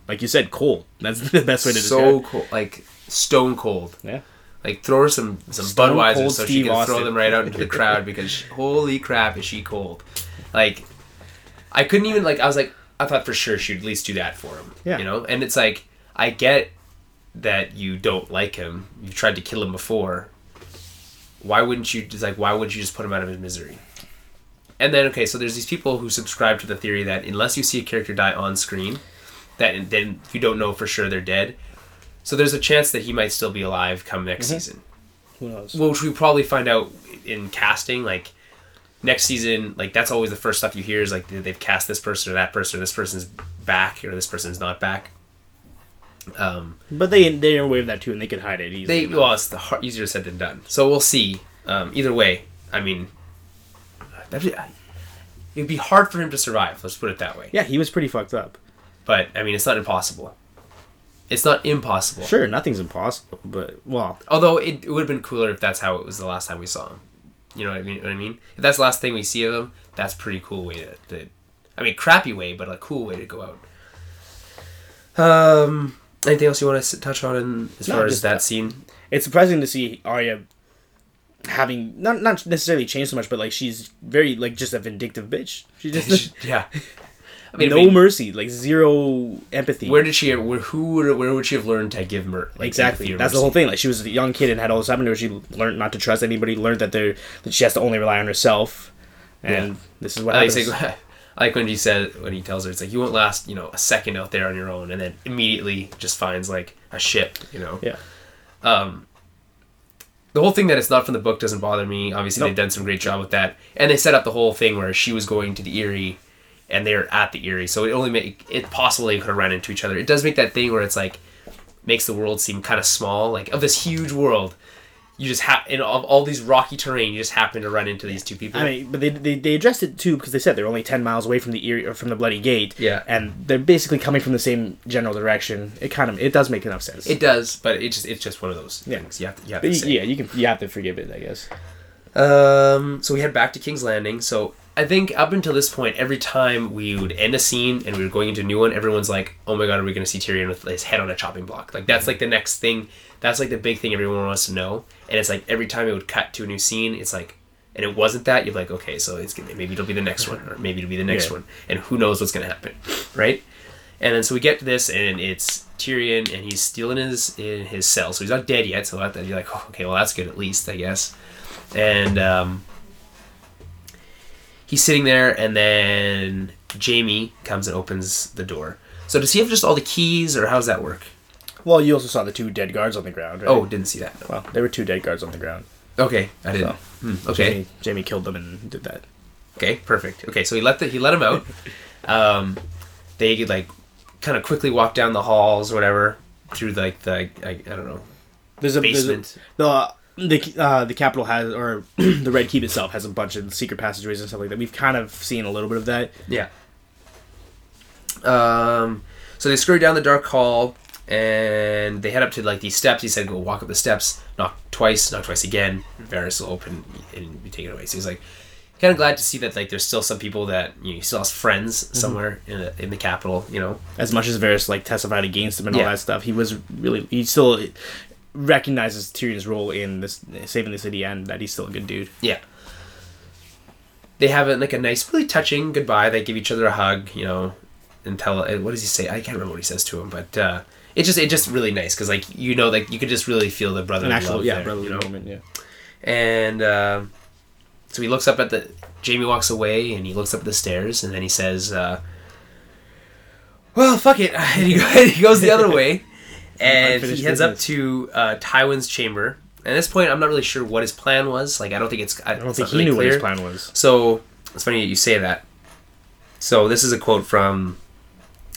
like you said cold that's the best way to so describe So cold, like stone cold. yeah Like throw her some some Stone Budweiser so she Steve can throw them right out into the crowd because she- holy crap is she cold. Like I couldn't even like I was like I thought for sure she'd at least do that for him. Yeah. You know? And it's like I get that you don't like him. You've tried to kill him before. Why wouldn't you just like why would you just put him out of his misery? And then okay, so there's these people who subscribe to the theory that unless you see a character die on screen, that then you don't know for sure they're dead. So there's a chance that he might still be alive come next Mm-hmm. season. who knows Well, which we probably find out in casting. Like next season, like that's always the first stuff you hear is like they've cast this person or that person, or this person's back or this person's not back. Um, but they they're aware of that too and they could hide it easily they well, it's the hard, easier said than done. So we'll see. Um, either way, I mean, it'd be hard for him to survive. Let's put it that way. yeah he was pretty fucked up But I mean, it's not impossible. It's not impossible. sure nothing's impossible but well Although it, it would have been cooler if that's how it was the last time we saw him. You know what I mean? What I mean? If that's the last thing we see of him, that's pretty cool way to, to I mean, crappy way, but a cool way to go out. Um, anything else you want to touch on in, as No, far as that that. scene? it's surprising to see Arya having not not necessarily changed so much, but like she's very like just a vindictive bitch. She just yeah. I mean, no I mean, mercy, like zero empathy. where did she? Where who? Would, where would she have learned to give mer? Like, exactly? That's the whole thing. Like she was a young kid and had all this happen to her. She learned not to trust anybody. Learned that they that she has to only rely on herself. And Yeah. this is what I like, happens. say- I like when he said when he tells her it's like you won't last you know a second out there on your own and then immediately just finds like a ship you know yeah, um the whole thing that it's not from the book doesn't bother me. Obviously Nope. they've done some great job with that. And they set up the whole thing where she was going to the Eyrie and they're at the Eyrie. So it only make it possible they could have run into each other. It does make that thing where it's like makes the world seem kind of small like of this huge world you just have in all, all these rocky terrain you just happen to run into these two people I mean, but they, they, they addressed it too because they said they're only ten miles away from the Eyrie or from the Bloody Gate. Yeah. and they're basically coming from the same general direction. It kind of it does make enough sense. It does, but it just it's just one of those Yeah. things you have to you have to yeah, you can you have to forgive it, I guess. Um, so we head back to King's Landing. So I think up until this point, every time we would end a scene and we were going into a new one, everyone's like, "Oh my god, are we going to see Tyrion with his head on a chopping block?" Like that's like the next thing. That's like the big thing everyone wants to know. And it's like every time it would cut to a new scene, it's like, and it wasn't that. You're like, okay, so it's gonna maybe it'll be the next one, or maybe it'll be the next Yeah. one, and who knows what's going to happen, right? And then so we get to this, and it's Tyrion, and he's still in his in his cell, so he's not dead yet. So that you're like, oh, okay, well that's good at least, I guess. And um, he's sitting there, and then Jaime comes and opens the door. So does he have just all the keys, or how does that work? Well, you also saw the two dead guards on the ground, right? Oh, didn't see that. well, there were two dead guards on the ground. Okay, I didn't. So, Hmm, okay, Jaime, Jaime killed them and did that. okay, perfect. Okay, so he let the he let him out. Um, they could like kind of quickly walk down the halls or whatever through like the I, I don't know There's a there's a- basement. the the uh, the capital has or the Red Keep itself has a bunch of secret passageways and stuff like that. We've kind of seen a little bit of that. Yeah. Um, so they scurry down the dark hall and they head up to like these steps. He said, "Go walk up the steps, knock twice, knock twice again. Varys will open and be taken away." So he's like, kind of glad to see that like there's still some people that you know, he still has friends somewhere in the, in the capital. You know, As much as Varys like testified against him and Yeah. all that stuff, he was really he still recognizes Tyrion's role in this saving the city and that he's still a good dude. yeah. They have a, like a nice, really touching goodbye. They give each other a hug. You know, and tell what does he say? I can't remember what he says to him, but. uh it's just it's just really nice because like you know like you could just really feel the brotherly actual love yeah there, brotherly you know? moment. Yeah. And uh, so he looks up at the. Jamie walks away and he looks up the stairs and then he says, uh, "Well, fuck it," and he, go- he goes the other way, and he heads up to uh, Tywin's chamber. At this point, I'm not really sure what his plan was. Like, I don't think it's. I I don't think he knew what his plan was. So it's funny that you say that. So this is a quote from.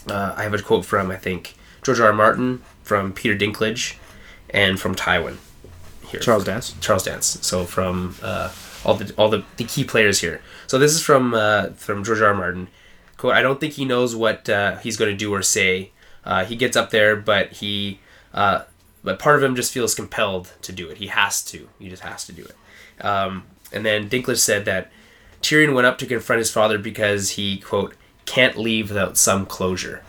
Uh, I have a quote from I think George R. R. Martin, from Peter Dinklage, and from Tywin. Here. Charles Dance. Charles Dance. So from uh, all the all the, the key players here. So this is from uh, from George R. R. Martin. Quote: I don't think he knows what uh, he's going to do or say. Uh, he gets up there, but he uh, but part of him just feels compelled to do it. He has to. He just has to do it. Um, and then Dinklage said that Tyrion went up to confront his father because he quote can't leave without some closure.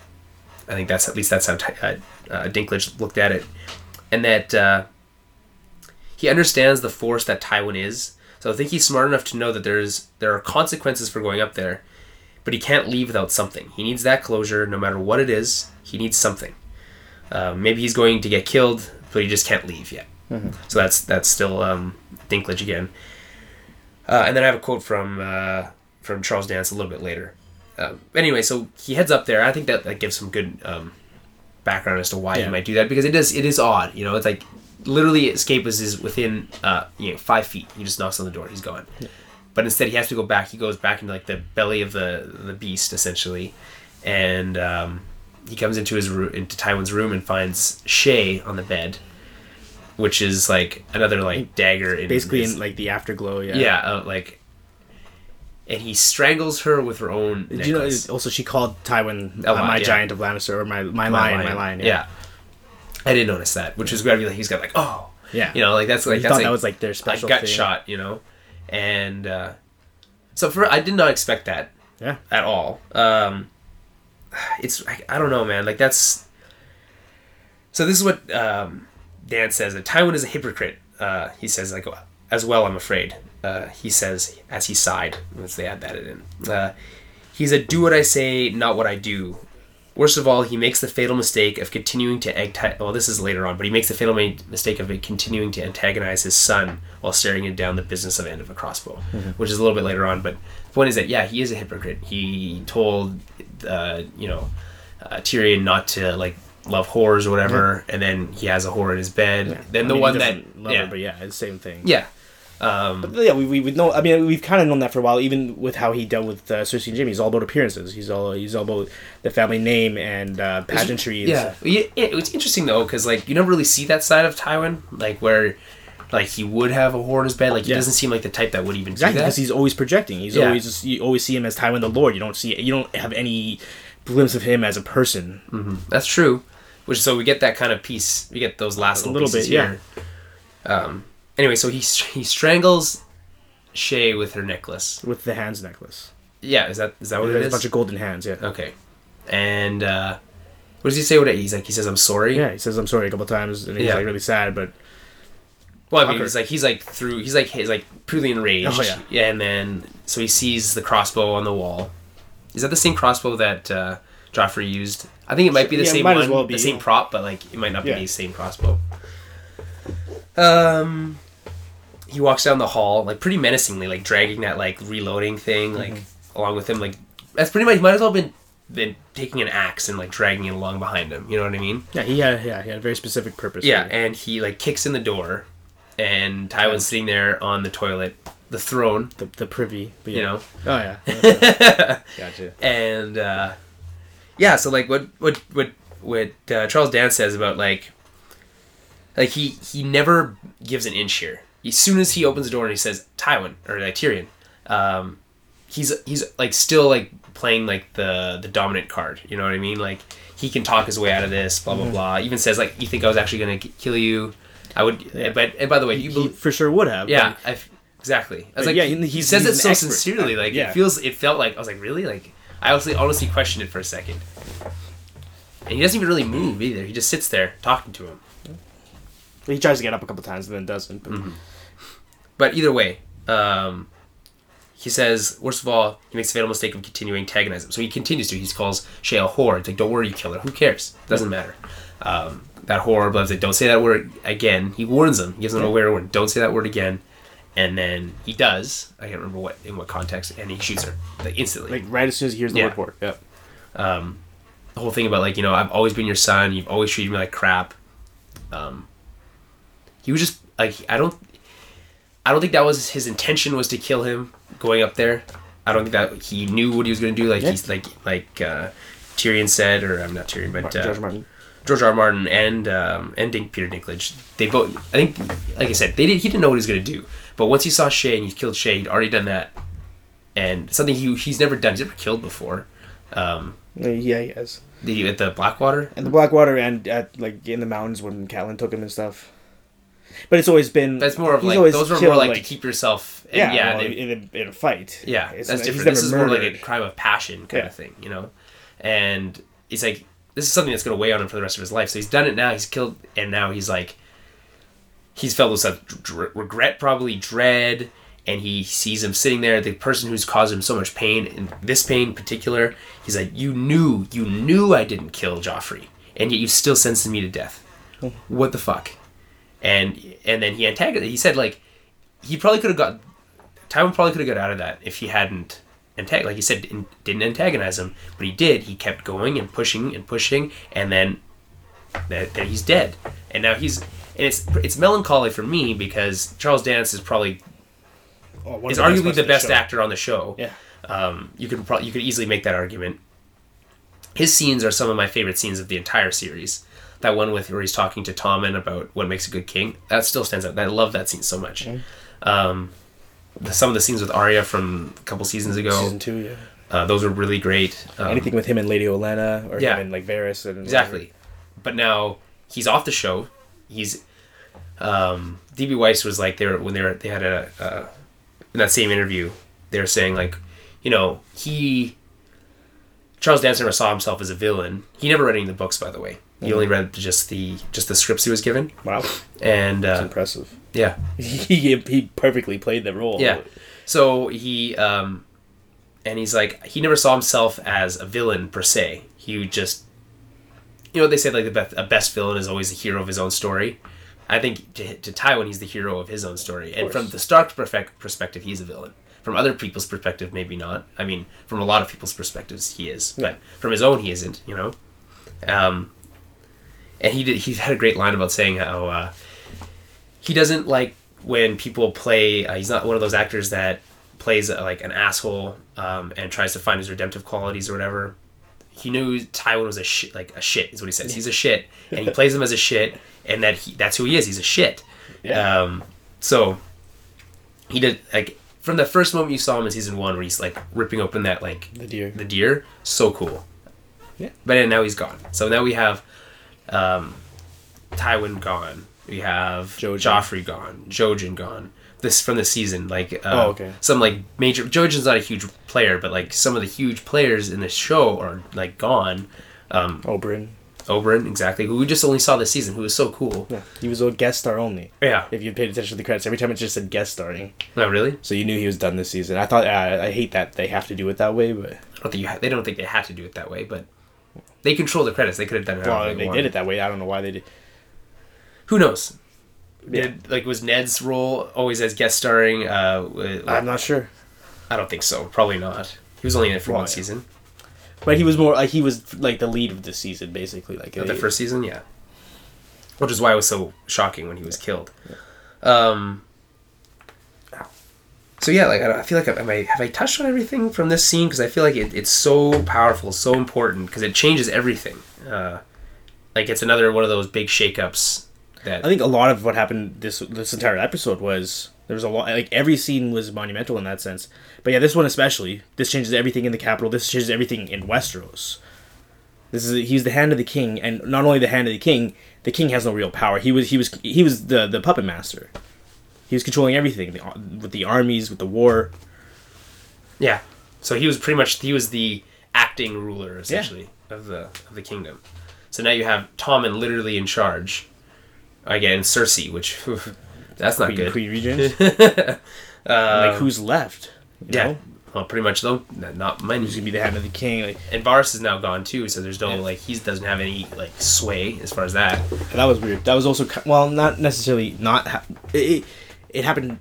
I think that's at least that's how uh, uh, Dinklage looked at it, and that uh, he understands the force that Tywin is. So I think he's smart enough to know that there's there are consequences for going up there, but he can't leave without something. He needs that closure, no matter what it is. He needs something. Uh, maybe he's going to get killed, but he just can't leave yet. So that's that's still um, Dinklage again. Uh, and then I have a quote from uh, from Charles Dance a little bit later. Um, anyway, so he heads up there. I think that, that gives some good um, background as to why Yeah. he might do that because it is it is odd. You know, it's like literally escape is, is within uh, you know five feet. He just knocks on the door. He's gone. But instead, he has to go back. He goes back into like the belly of the the beast essentially, and um, he comes into his room into Tywin's room and finds Shae on the bed, which is like another like dagger in Basically, his- in like the afterglow. Yeah. yeah, uh, like, and he strangles her with her own Did you know? Also, she called Tywin uh, my yeah. giant of Lannister or my my, My lion, my lion. Yeah. Yeah. I didn't notice that, which was great. Like, he's got like, oh, Yeah. you know, like that's like you that's thought like that was like their special gut thing. shot, you know, and uh, so for I did not expect that Yeah. at all. Um, it's I, I don't know, man. Like that's so. This is what um, Dan says that Tywin is a hypocrite. Uh, he says like as well. I'm afraid. Uh, he says as he sighed. Let's they add that in. Uh, he's a do what I say, not what I do. Worst of all, he makes the fatal mistake of continuing to egg. well, this is later on, but he makes the fatal ma- mistake of continuing to antagonize his son while staring him down the business of end of a crossbow, which is a little bit later on. But the point is that yeah, he is a hypocrite. He told, uh, you know, uh, Tyrion not to like love whores or whatever, and then he has a whore in his bed. Then I the mean, one that level, yeah, but yeah, it's the same thing. yeah, um, But yeah, we, we, we know. I mean, we've kind of known that for a while, even with how he dealt with uh, Cersei and Jimmy. He's all about appearances. He's all he's all about the family name and uh, pageantry. Yeah, yeah. It's interesting though, because like you never really see that side of Tywin, like where, like he would have a whore in his bed. Like he Yeah. doesn't seem like the type that would even exactly because he's always projecting. He's Yeah. always you always see him as Tywin the Lord. You don't see you don't have any glimpse of him as a person. That's true. Which so we get that kind of piece. We get those last A little, little pieces bit, here. Um. Anyway, so he he strangles Shae with her necklace. with the hands necklace. Yeah, is that is that what it There's a bunch of golden hands. Yeah. okay, and uh, what does he say? What it- he's like? He says, "I'm sorry." Yeah, he says I'm sorry a couple times, and he's Yeah. like really sad, but Well, I mean, he's like he's like through. He's like he's like pretty enraged. Oh, yeah. and then so he sees the crossbow on the wall. Is that the same crossbow that uh, Joffrey used? I think it might be the Yeah, same might one, as well be. the same prop, but like it might not be Yeah. the same crossbow. Um, he walks down the hall like pretty menacingly, like dragging that like reloading thing, like Mm-hmm. along with him. Like that's pretty much. He might as well have been been taking an axe and like dragging it along behind him. You know what I mean? yeah, he had yeah he had a very specific purpose. Yeah, and he like kicks in the door, and Tywin's sitting there on the toilet, the throne, the the privy, but you know, Oh yeah. gotcha. and uh, yeah. So like, what what what what uh, Charles Dance says about like, like he he never gives an inch here. As soon as he opens the door and he says Tywin or like Tyrion, um, he's he's like still like playing like the the dominant card. You know what I mean? Like he can talk his way out of this. Blah blah blah. Even says like, "You think I was actually gonna kill you?" I would. Yeah. But and by the way, you He for sure would have. yeah, f exactly. I was like, yeah, he, says it so expert. sincerely. Like Yeah. it feels. It felt like I was like, really? Like I honestly, honestly questioned it for a second. And he doesn't even really move either. He just sits there talking to him. He tries to get up a couple times and then doesn't. But Mm-hmm. But either way, um, he says, worst of all, he makes the fatal mistake of continuing antagonizing him. So he continues to. He calls Shae a whore. It's like, don't worry, you kill her. Who cares? Doesn't matter. Um, that whore, Blood's like, don't say that word again. He warns him. He gives him a aware warning. Don't say that word again. And then he does. I can't remember what in what context. And he shoots her like instantly. like right as soon as he hears the Yeah. word it. Yeah. um, the whole thing about like you know I've always been your son. You've always treated me like crap. Um, he was just like I don't, I don't think that was his intention was to kill him going up there. I don't think that he knew what he was going to do. Like Yeah. he's like like uh, Tyrion said, or I'm not Tyrion, but uh, George Martin. George R. R. Martin and um, and Dink, Peter Dinklage. They both. I think, like I said, they did. He didn't know what he was going to do. But once he saw Shae and he killed Shae, he'd already done that, and something he he's never done. He's never killed before. Um, Yeah, he has. the at the Blackwater. And the Blackwater and at like in the mountains when Catelyn took him and stuff. But it's always been. That's more of like those were more killed, like, to keep yourself. And Yeah, yeah, well, they- in, a, in a fight. yeah. It's that's different. This is more like a crime of passion kind Yeah. of thing, you know. And he's like, this is something that's going to weigh on him for the rest of his life. So he's done it now. He's killed, and now he's like, he's felt this uh, dr- regret, probably dread, and he sees him sitting there. The person who's caused him so much pain, and this pain in particular, he's like, you knew, you knew I didn't kill Joffrey, and yet you still sentenced me to death. Hmm. What the fuck? And and then he antagonized. He said like he probably could have got Tywin probably could have got out of that if he hadn't antag like he said didn't, didn't antagonize him, but he did. He kept going and pushing and pushing, and then that he's dead. And now he's and it's it's melancholy for me because Charles Dance is probably Oh, is arguably the best show. actor on the show. Yeah. Um, you could probably you could easily make that argument. His scenes are some of my favorite scenes of the entire series. That one with where he's talking to Tommen about what makes a good king. That still stands out. I love that scene so much. Um, the, some of the scenes with Arya from a couple seasons ago, Season two, yeah. uh, those were really great. Um, Anything with him and Lady Olenna or Yeah. him and like Varys and Exactly. But now he's off the show. He's um, DB Weiss was like they were when they were they had a uh, in that same interview they were saying like you know he Charles Dance never saw himself as a villain. He never read any of the books, by the way. He only read just the just the scripts he was given, Wow, and that's uh, impressive. yeah, he he perfectly played the role. Yeah. So he um and he's like he never saw himself as a villain per se. He would just you know they say like the best a best villain is always the hero of his own story. I think to, to Tywin he's the hero of his own story. And from course. the Stark perfect perspective he's a villain. From other people's perspective maybe not. I mean from a lot of people's perspectives he is. But from his own he isn't, you know. Um and he did he had a great line about saying how uh he doesn't like when people play. Uh, he's not one of those actors that plays uh, like an asshole um, and tries to find his redemptive qualities or whatever. He knew Tywin was a shit, like a shit is what he says. He's a shit, and he plays him as a shit, and that he, that's who he is. He's a shit. Yeah. Um, so he did like from the first moment you saw him in season one, where he's like ripping open that like The deer. the deer, so cool. Yeah. But now he's gone. So now we have um, Tywin gone. We have Jojen. Joffrey gone. Jojen gone. this from the season. Like, uh, Oh, okay. Some like major. Jojen's not a huge player, but like some of the huge players in the show are like gone. Um, Oberyn. Oberyn, exactly, who we just only saw this season, who was so cool. Yeah, he was a guest star only. Yeah. If you paid attention to the credits, every time it just said guest starring, No, really. so you knew he was done this season. I thought uh, I hate that they have to do it that way, but I don't think you. Ha- they don't think they had to do it that way, but they control the credits. They could have done it. well, however they did it that way. I don't know why they did. Who knows? Yeah. Did, like was Ned's role always as guest starring? Uh, w- I'm not sure, I don't think so. Probably not. He was only in it for Well, one yeah. season. but he was more like he was like the lead of the season, basically. Like Of the they- first season, yeah. Which is why it was so shocking when he was killed. Um. So yeah, like I, I feel like am I have I touched on everything from this scene because I feel like it, it's so powerful, so important because it changes everything. Uh, like it's another one of those big shakeups that I think a lot of what happened this this entire episode was there was a lot like every scene was monumental in that sense. But yeah, this one especially. This changes everything in the capital. This changes everything in Westeros. This is he's the hand of the king, and not only the hand of the king, the king has no real power. He was he was he was the the puppet master. He was controlling everything the, with the armies, with the war. Yeah. So he was pretty much he was the acting ruler essentially of the of the kingdom. So now you have Tommen literally in charge. Again, Cersei, which that's not Queen, good. Queen Regent. Uh, like who's left? Yeah. know? Well, pretty much though, not many. Who's gonna be the hand of the king? Like And Varys is now gone too, so there's no Yeah. like he doesn't have any like sway as far as that. that was weird. That was also well, not necessarily not. Ha- it, it happened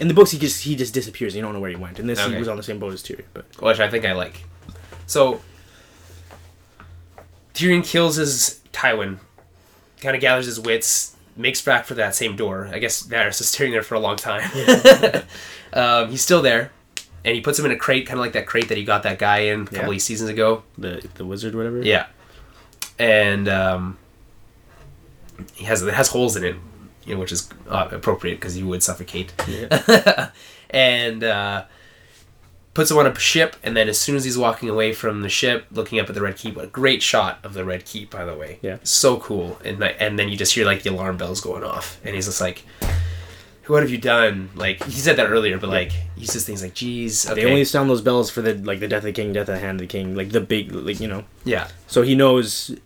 in the books. He just he just disappears. You don't know where he went. And this, Okay. he was on the same boat as Tyrion. But which I think I like. So Tyrion kills his Tywin, kind of gathers his wits, makes back for that same door. I guess Varys is staring there for a long time. um, he's still there, and he puts him in a crate, kind of like that crate that he got that guy in a couple Yeah. of seasons ago. the the wizard, whatever. Yeah, and um, he has it has holes in it, you know, which is uh, appropriate because you would suffocate. and uh, puts him on a ship, and then as soon as he's walking away from the ship, looking up at the Red Keep, a great shot of the Red Keep, by the way. Yeah. so cool. And and then you just hear like the alarm bells going off, and he's just like. What have you done? Like he said that earlier, but like he says things like, "Geez, okay, They only sound those bells for the like the death of the king, death of the hand of the king, like the big, like you know. yeah, So he knows,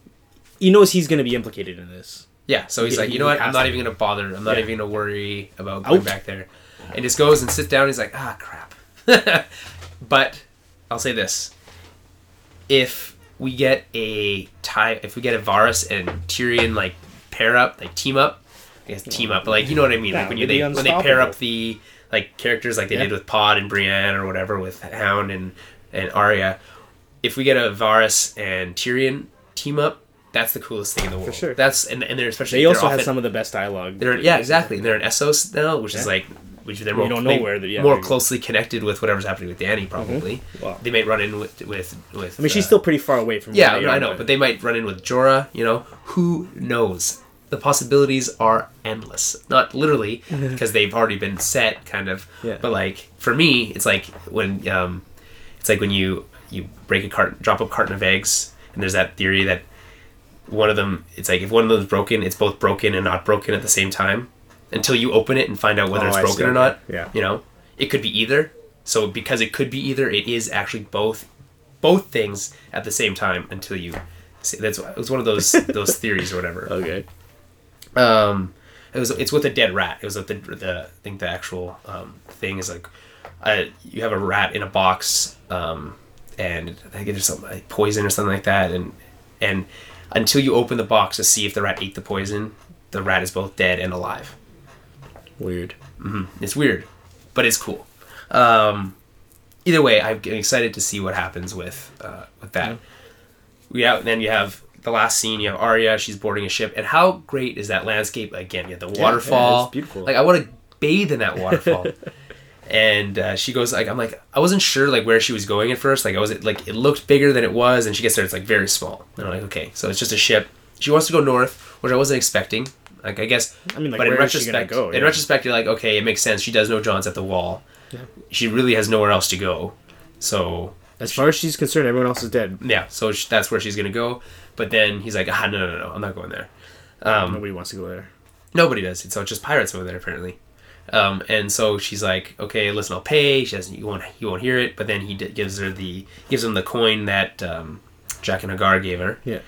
he knows he's gonna be implicated in this. Yeah, so he's Yeah, like, you know what? I'm not to. even gonna bother. I'm not Yeah. even gonna worry about going Out. back there. And just goes and sits down. He's like, ah, crap. but I'll say this: if we get a tie, if we get a Varys and Tyrion like pair up, like team up, I guess team up, but like you know what I mean? Like when you they, when they pair up the like characters like they did with Pod and Brienne or whatever with Hound and and Arya. If we get a Varys and Tyrion team up, that's the coolest thing in the world. For sure. That's and and they're especially They also have some of the best dialogue. they're yeah, exactly. They're in Essos now, which is like which they're more don't know they- where they're- yeah, more closely connected with whatever's happening with Dany. Probably Wow. they might run in with with with. I mean, she's uh, still pretty far away from. yeah, I know, but they might run in with Jorah. You know, who knows? The possibilities are endless. Not literally, because they've already been set, kind of. Yeah. But like for me, it's like when um, it's like when you you break a carton, drop a carton of eggs, and there's that theory that one of them, it's like if one of them is broken, it's both broken and not broken at the same time. Until you open it and find out whether Oh, it's broken or not. Yeah. You know, it could be either. So because it could be either, it is actually both, both things at the same time until you. See, that's it was one of those those theories or whatever. Okay. Um, it was it's with a dead rat. It was like the the I think the actual um, thing is like, uh, you have a rat in a box, um, and I think there's some like, poison or something like that, and and until you open the box to see if the rat ate the poison, the rat is both dead and alive. Weird. It's weird, but it's cool. Um, either way, I'm excited to see what happens with uh, with that. We out then you have the last scene. You have Arya. She's boarding a ship, and how great is that landscape? Again, you have the yeah, waterfall. it's beautiful. Like I want to bathe in that waterfall. and uh, she goes like I'm like I wasn't sure like where she was going at first. Like I was like it looked bigger than it was, and she gets there it's like very small. And I'm like okay, so it's just a ship. She wants to go north, which I wasn't expecting. Like I guess, I mean, like, but in where is she gonna retrospect, go? in retrospect, you're like, okay, it makes sense. She does know Jon's at the wall. She really has nowhere else to go. So As far as she's concerned, everyone else is dead. yeah, so sh- that's where she's gonna go. But then he's like, ah, no, no, no, I'm not going there. Um, Nobody wants to go there. nobody does. So it's just pirates over there apparently. Um, and so she's like, okay, listen, I'll pay. She doesn't, you won't, you won't hear it. But then he d- gives her the, gives him the coin that um, Jaqen H'ghar gave her, Yeah.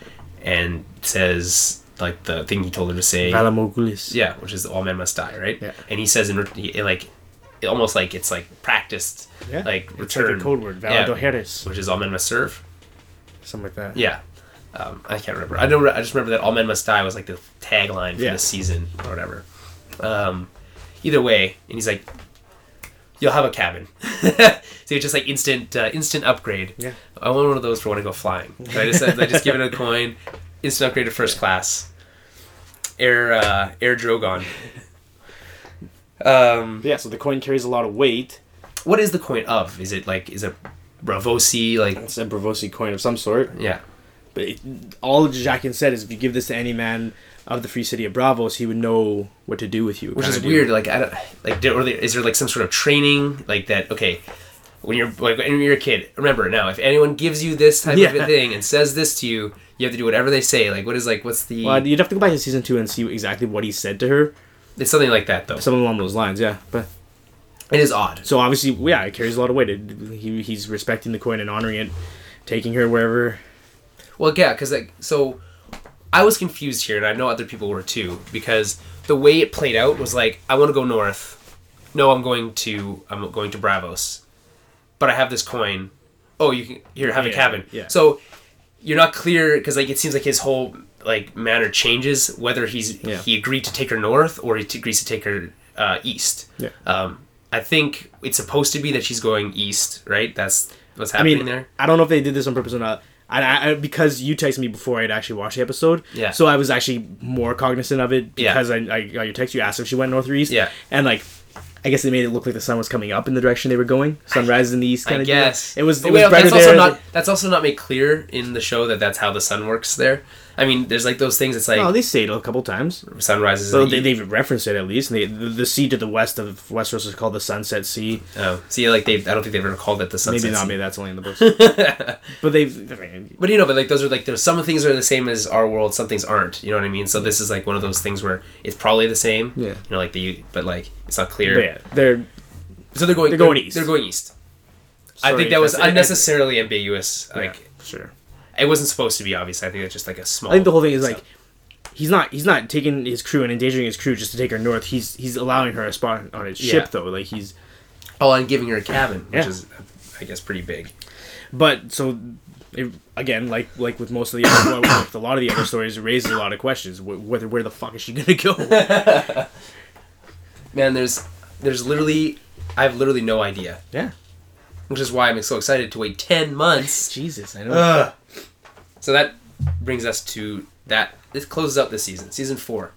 and says like the thing he told her to say. Valar Morghulis. Yeah, which is all men must die, right? Yeah. And he says in he- like, almost like it's like practiced, Yeah. like It's return, like a code word. Yeah. Which is all men must serve. Something like that. Yeah. Um, I can't remember. I know. I just remember that "All Men Must Die" was like the tagline for Yeah. this season or whatever. Um, either way, and he's like, "You'll have a cabin." so it's just like instant, uh, instant upgrade. Yeah. I want one of those for when I go flying. So I just, I just give it a coin, instant upgrade to first class. Air, uh, Air Drogon. Um, Yeah, so the coin carries a lot of weight. what is the coin of? Is it like, is it Braavosi? Like, It's a Braavosi coin of some sort. yeah. But it, all Jaqen said is if you give this to any man of the free city of Braavos, he would know what to do with you. which is weird. Like, I don't like. do- Or there- is there like some sort of training like that? Okay, when you're like when you're a kid, remember now if anyone gives you this type of Yeah. a thing and says this to you, you have to do whatever they say. Like, what is like what's the? Well, you'd have to go back to season two and see exactly what he said to her. it's something like that though. Something along those lines, yeah. But It is odd. so obviously, yeah, it carries a lot of weight. It, he, he's respecting the coin and honoring it, taking her wherever. Well, yeah, because like so, I was confused here, and I know other people were too, because the way it played out was like I want to go north. No, I'm going to I'm going to Braavos, but I have this coin. Oh, you can here have a cabin. yeah. So you're not clear because like it seems like his whole like manner changes whether he's Yeah. he agreed to take her north or he t- agrees to take her uh, east. Yeah. Um, I think it's supposed to be that she's going east, right? That's what's happening I mean, there. I don't know if they did this on purpose or not. I, I, I- because you texted me before I'd actually watched the episode. Yeah. So I was actually more cognizant of it Yeah. because I, I got your text. You asked if she went north or east. Yeah. And like, I guess they made it look like the sun was coming up in the direction they were going. Sunrise in the east, kind I of. guess It was. It was wait, that's also there. not that's also not made clear in the show that that's how the sun works there. I mean, there's like those things. It's like oh, they say it a couple times. Sunrises. So they, they've referenced it at least. And they, the, the sea to the west of Westeros is called the Sunset Sea. oh, see, like they, I don't think they've ever called it the sunset. maybe not. Sea. Maybe that's only in the books. but they've. I mean, But you know, but like those are like there's some things are the same as our world, some things aren't. You know what I mean? So this is like one of those things where it's probably the same. Yeah. You know, like the but like it's not but clear. yeah, they're So they're going. They're going east. They're going east. I think that was unnecessarily ambiguous. yeah, Like sure. It wasn't supposed to be obvious. I think it's just like a small. I think the whole thing is so- like he's not he's not taking his crew and endangering his crew just to take her north. He's he's allowing her a spot on his Yeah. ship though. Like he's Oh, and giving her a cabin, which Yeah. is, I guess, pretty big. but so it, again like like with most of the other, well, with a lot of the other stories, it raises a lot of questions. Whether where the fuck is she gonna go? Man, there's there's literally I have literally no idea, yeah, which is why I'm so excited to wait ten months. Jesus, I know. Ugh. So that brings us to that. This closes out this season, season four.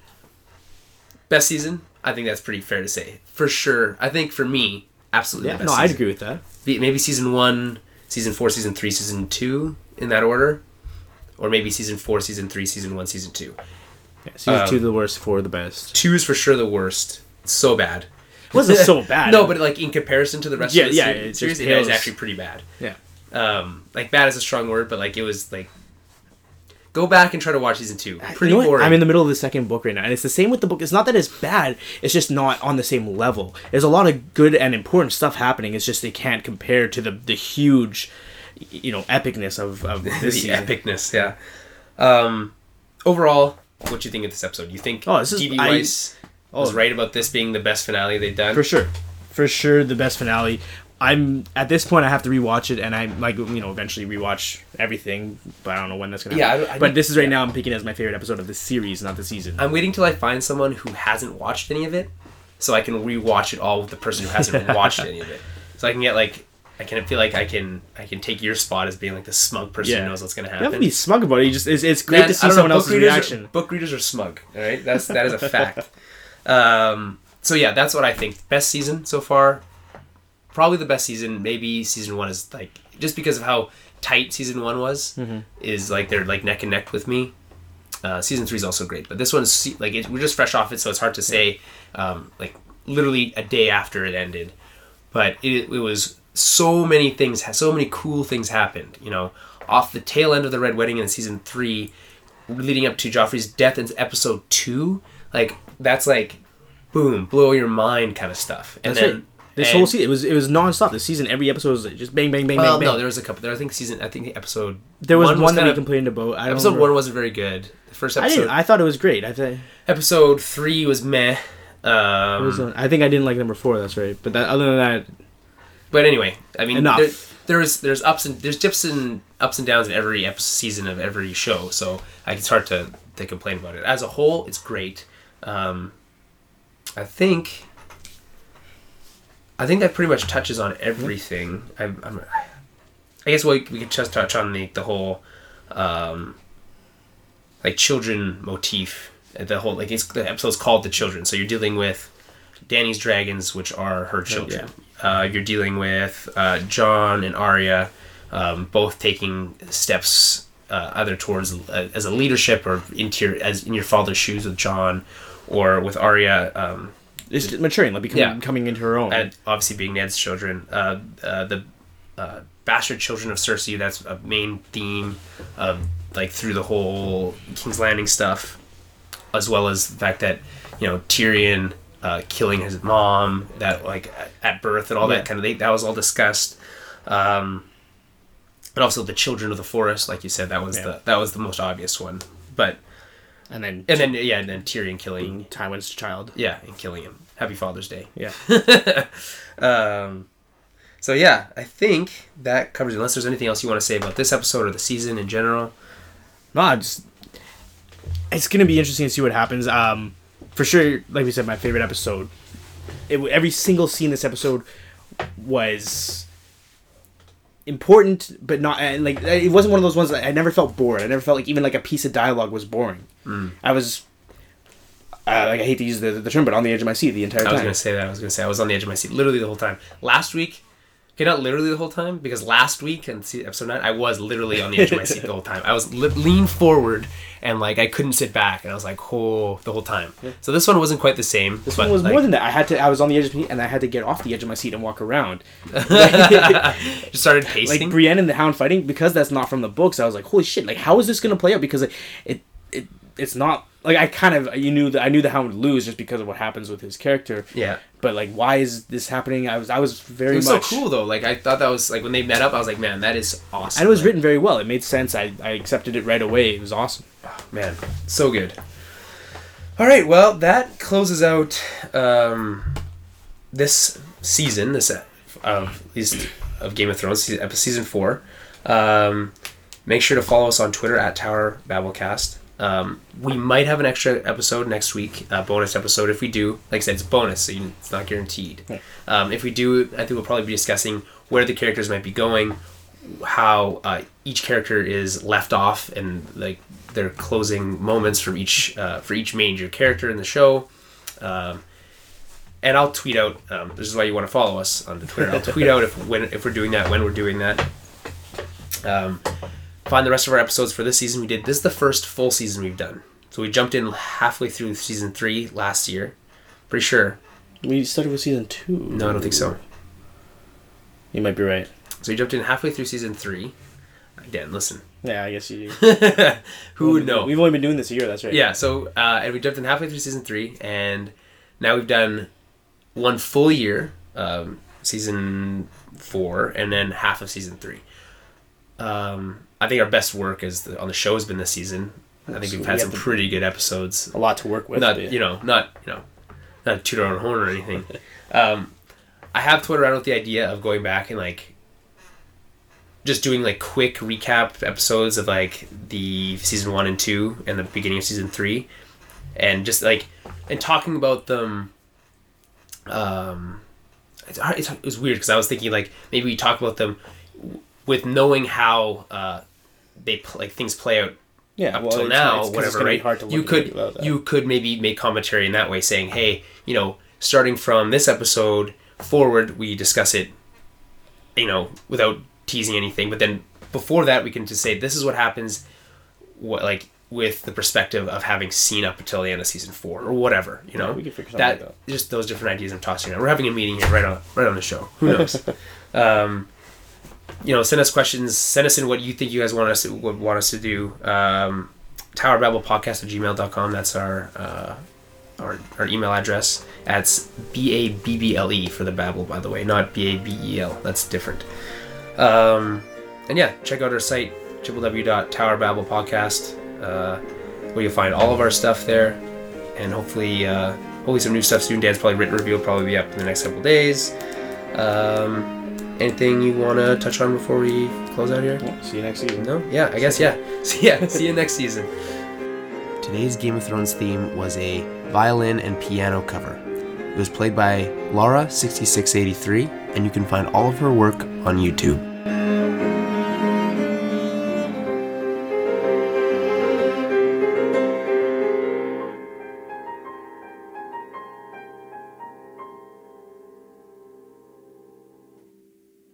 Best season, I think that's pretty fair to say, for sure. I think for me, absolutely. yeah, no, best I'd agree with that. Maybe season one, season four, season three, season two, in that order, or maybe season four, season three, season one, season two. Yeah, season Um, two the worst, four the best. Two is for sure the worst. It's so bad. It wasn't so bad. no, but like in comparison to the rest Yeah, of the yeah, se- it it is actually pretty bad. yeah, Um, like bad is a strong word, but like it was like. Go back and try to watch season two. Pretty You know boring. I'm in the middle of the second book right now, and it's the same with the book. It's not that it's bad; it's just not on the same level. There's a lot of good and important stuff happening. It's just they can't compare to the the huge, you know, epicness of of this season. epicness, yeah. Um, overall, what you think of this episode? You think Oh, this is- DB I- Weiss was Oh. right about this being the best finale they've done? For sure, for sure, the best finale. I'm at this point. I have to rewatch it, and I like you know eventually rewatch everything, but I don't know when that's gonna Yeah, happen. I- I but need- this is right yeah. now. I'm picking as my favorite episode of the series, not the season. I'm waiting till I find someone who hasn't watched any of it, so I can rewatch it all with the person who hasn't watched any of it. So I can get like, I can feel like I can I can take your spot as being like the smug person Yeah. who knows what's gonna you have to happen. be smug about it. You just it's, it's great Man, to see know, someone book else's readers are- reaction. book readers are smug. All right, that's that is a fact. um, so yeah, that's what I think. Best season so far, probably the best season. Maybe season one is like just because of how tight season one was. Mm-hmm. Is like they're like neck and neck with me. Uh, season three is also great, but this one's like it, we're just fresh off it, so it's hard to say. Um, like literally a day after it ended, but it, it was so many things, so many cool things happened. You know, off the tail end of the Red Wedding in season three, leading up to Joffrey's death in episode two. Like that's like boom, blow your mind kind of stuff. And That's then right. This and- whole season, it was it was nonstop. This season, every episode was just bang, bang, bang, Well, bang, bang. no, there was a couple. There, I think season. I think the episode. there was one, that kind we complained about. I Episode one wasn't very good. The first I episode. didn't. I thought it was great. I thought. episode three was meh. Um, was, uh, I think I didn't like number four. That's right. But that, other than that, But anyway, I mean, Enough. there, there's there's ups and there's dips and ups and downs in every episode, season of every show. So like, it's hard to to complain about it. As a whole, it's great. Um, I think. I think that pretty much touches on everything. I, I'm, I guess we we could just touch on the the whole, um, like children motif. The whole like it's the episode's called the children. So you're dealing with Dany's dragons, which are her children. Uh, you're dealing with uh, Jon and Arya, um, both taking steps uh, either towards uh, as a leadership or into your, as in your father's shoes with Jon, or with Arya. Um, it's maturing, like becoming Yeah. coming into her own. and obviously being Ned's children. Uh, uh, the uh, bastard children of Cersei. That's a main theme of like through the whole King's Landing stuff, as well as the fact that you know Tyrion uh, killing his mom, that like at- at birth and all Yeah. that kind of thing. That was all discussed. Um, and also the children of the forest, like you said, that was Yeah. the that was the most obvious one. But and then and then yeah, and then Tyrion killing Tywin's child. yeah and killing him. Happy Father's Day. Yeah. Um, so yeah, I think that covers. it. Unless there's anything else you want to say about this episode or the season in general. No, it's it's gonna be interesting to see what happens. Um, for sure, like we said, my favorite episode. It, every single scene in this episode was important, but not and like it wasn't one of those ones that I never felt bored. I never felt like even like a piece of dialogue was boring. I was. Uh, like I hate to use the, the term, but on the edge of my seat the entire time. I was gonna say that. I was gonna say I was on the edge of my seat literally the whole time. Last week, okay, not literally the whole time because last week and episode nine, I was literally on the edge of my seat the whole time. I was li- leaned forward and like I couldn't sit back, and I was like, oh, the whole time. So this one wasn't quite the same. This but, one was like, more than that. I had to. I was on the edge of my seat, and I had to get off the edge of my seat and walk around. just started pacing. like. Brienne and the Hound fighting because that's not from the books. I was like, holy shit! Like, how is this gonna play out? Because it it's not like I kind of you knew that I knew the Hound would lose just because of what happens with his character. yeah. But like, why is this happening? I was I was very It was much so cool though. Like I thought that was like when they met up, I was like, man, that is awesome. and it was written very well. It made sense. I I accepted it right away. It was awesome. man so good all right well that closes out um, this season this uh, of at least of game of thrones season, season four um, make sure to follow us on twitter at tower babblecast um, we might have an extra episode next week a bonus episode if we do like i said it's bonus so you, it's not guaranteed um, if we do i think we'll probably be discussing where the characters might be going how uh, each character is left off and like their closing moments from each uh, for each major character in the show. Um, and I'll tweet out. Um, this is why you want to follow us on the Twitter. I'll tweet out if when if we're doing that when we're doing that. Um, find the rest of our episodes for this season. We did this is the first full season we've done. So we jumped in halfway through season three last year. Pretty sure. We started with season two. No, I don't think so. You might be right. So we jumped in halfway through season three. Dan, listen. Yeah, I guess you do. Who would know? We've only been doing this a year. That's right. Yeah, so uh, and we jumped in halfway through season three, and now we've done one full year, um, season four, and then half of season three. Um, I think our best work is the, on the show has been this season. I think So we've had some pretty good episodes. A lot to work with. Not you know, not you know, not to toot our own horn or anything. um, I have toyed around with the idea of going back and like just doing like quick recap episodes of like the season one and two and the beginning of season three, and just like and talking about them. Um, it's, it's it was weird because I was thinking like maybe we talk about them with knowing how uh, they pl- like things play out yeah. up well, till now, it's whatever, right? hard to you could that. you could maybe make commentary in that way, saying, "Hey, you know, starting from this episode forward, we discuss it, you know, without teasing anything, but then before that, we can just say this is what happens, what like." With the perspective of having seen up until the end of season four or whatever, you know, Yeah, we could figure something that, like just those different ideas I'm tossing around. We're having a meeting here right on right on the show. Who knows? um, you know, send us questions. Send us in what you think you guys want us to, would want us to do. Um, Tower Babble Podcast at gmail.com. That's our uh, our, our email address. That's B A B B L E for the Babel, by the way, not B A B E L. That's different. Um, and yeah, check out our site, www.towerbabblepodcast, uh, where you'll find all of our stuff there. And hopefully, uh, hopefully some new stuff soon. Dan's probably written review will probably be up in the next couple days. Um, anything you want to touch on before we close out here? See you next season. No? Yeah, I guess, yeah. So, yeah, see you next season. Today's Game of Thrones theme was a violin and piano cover. It was played by Laura6683, and you can find all of her work on YouTube.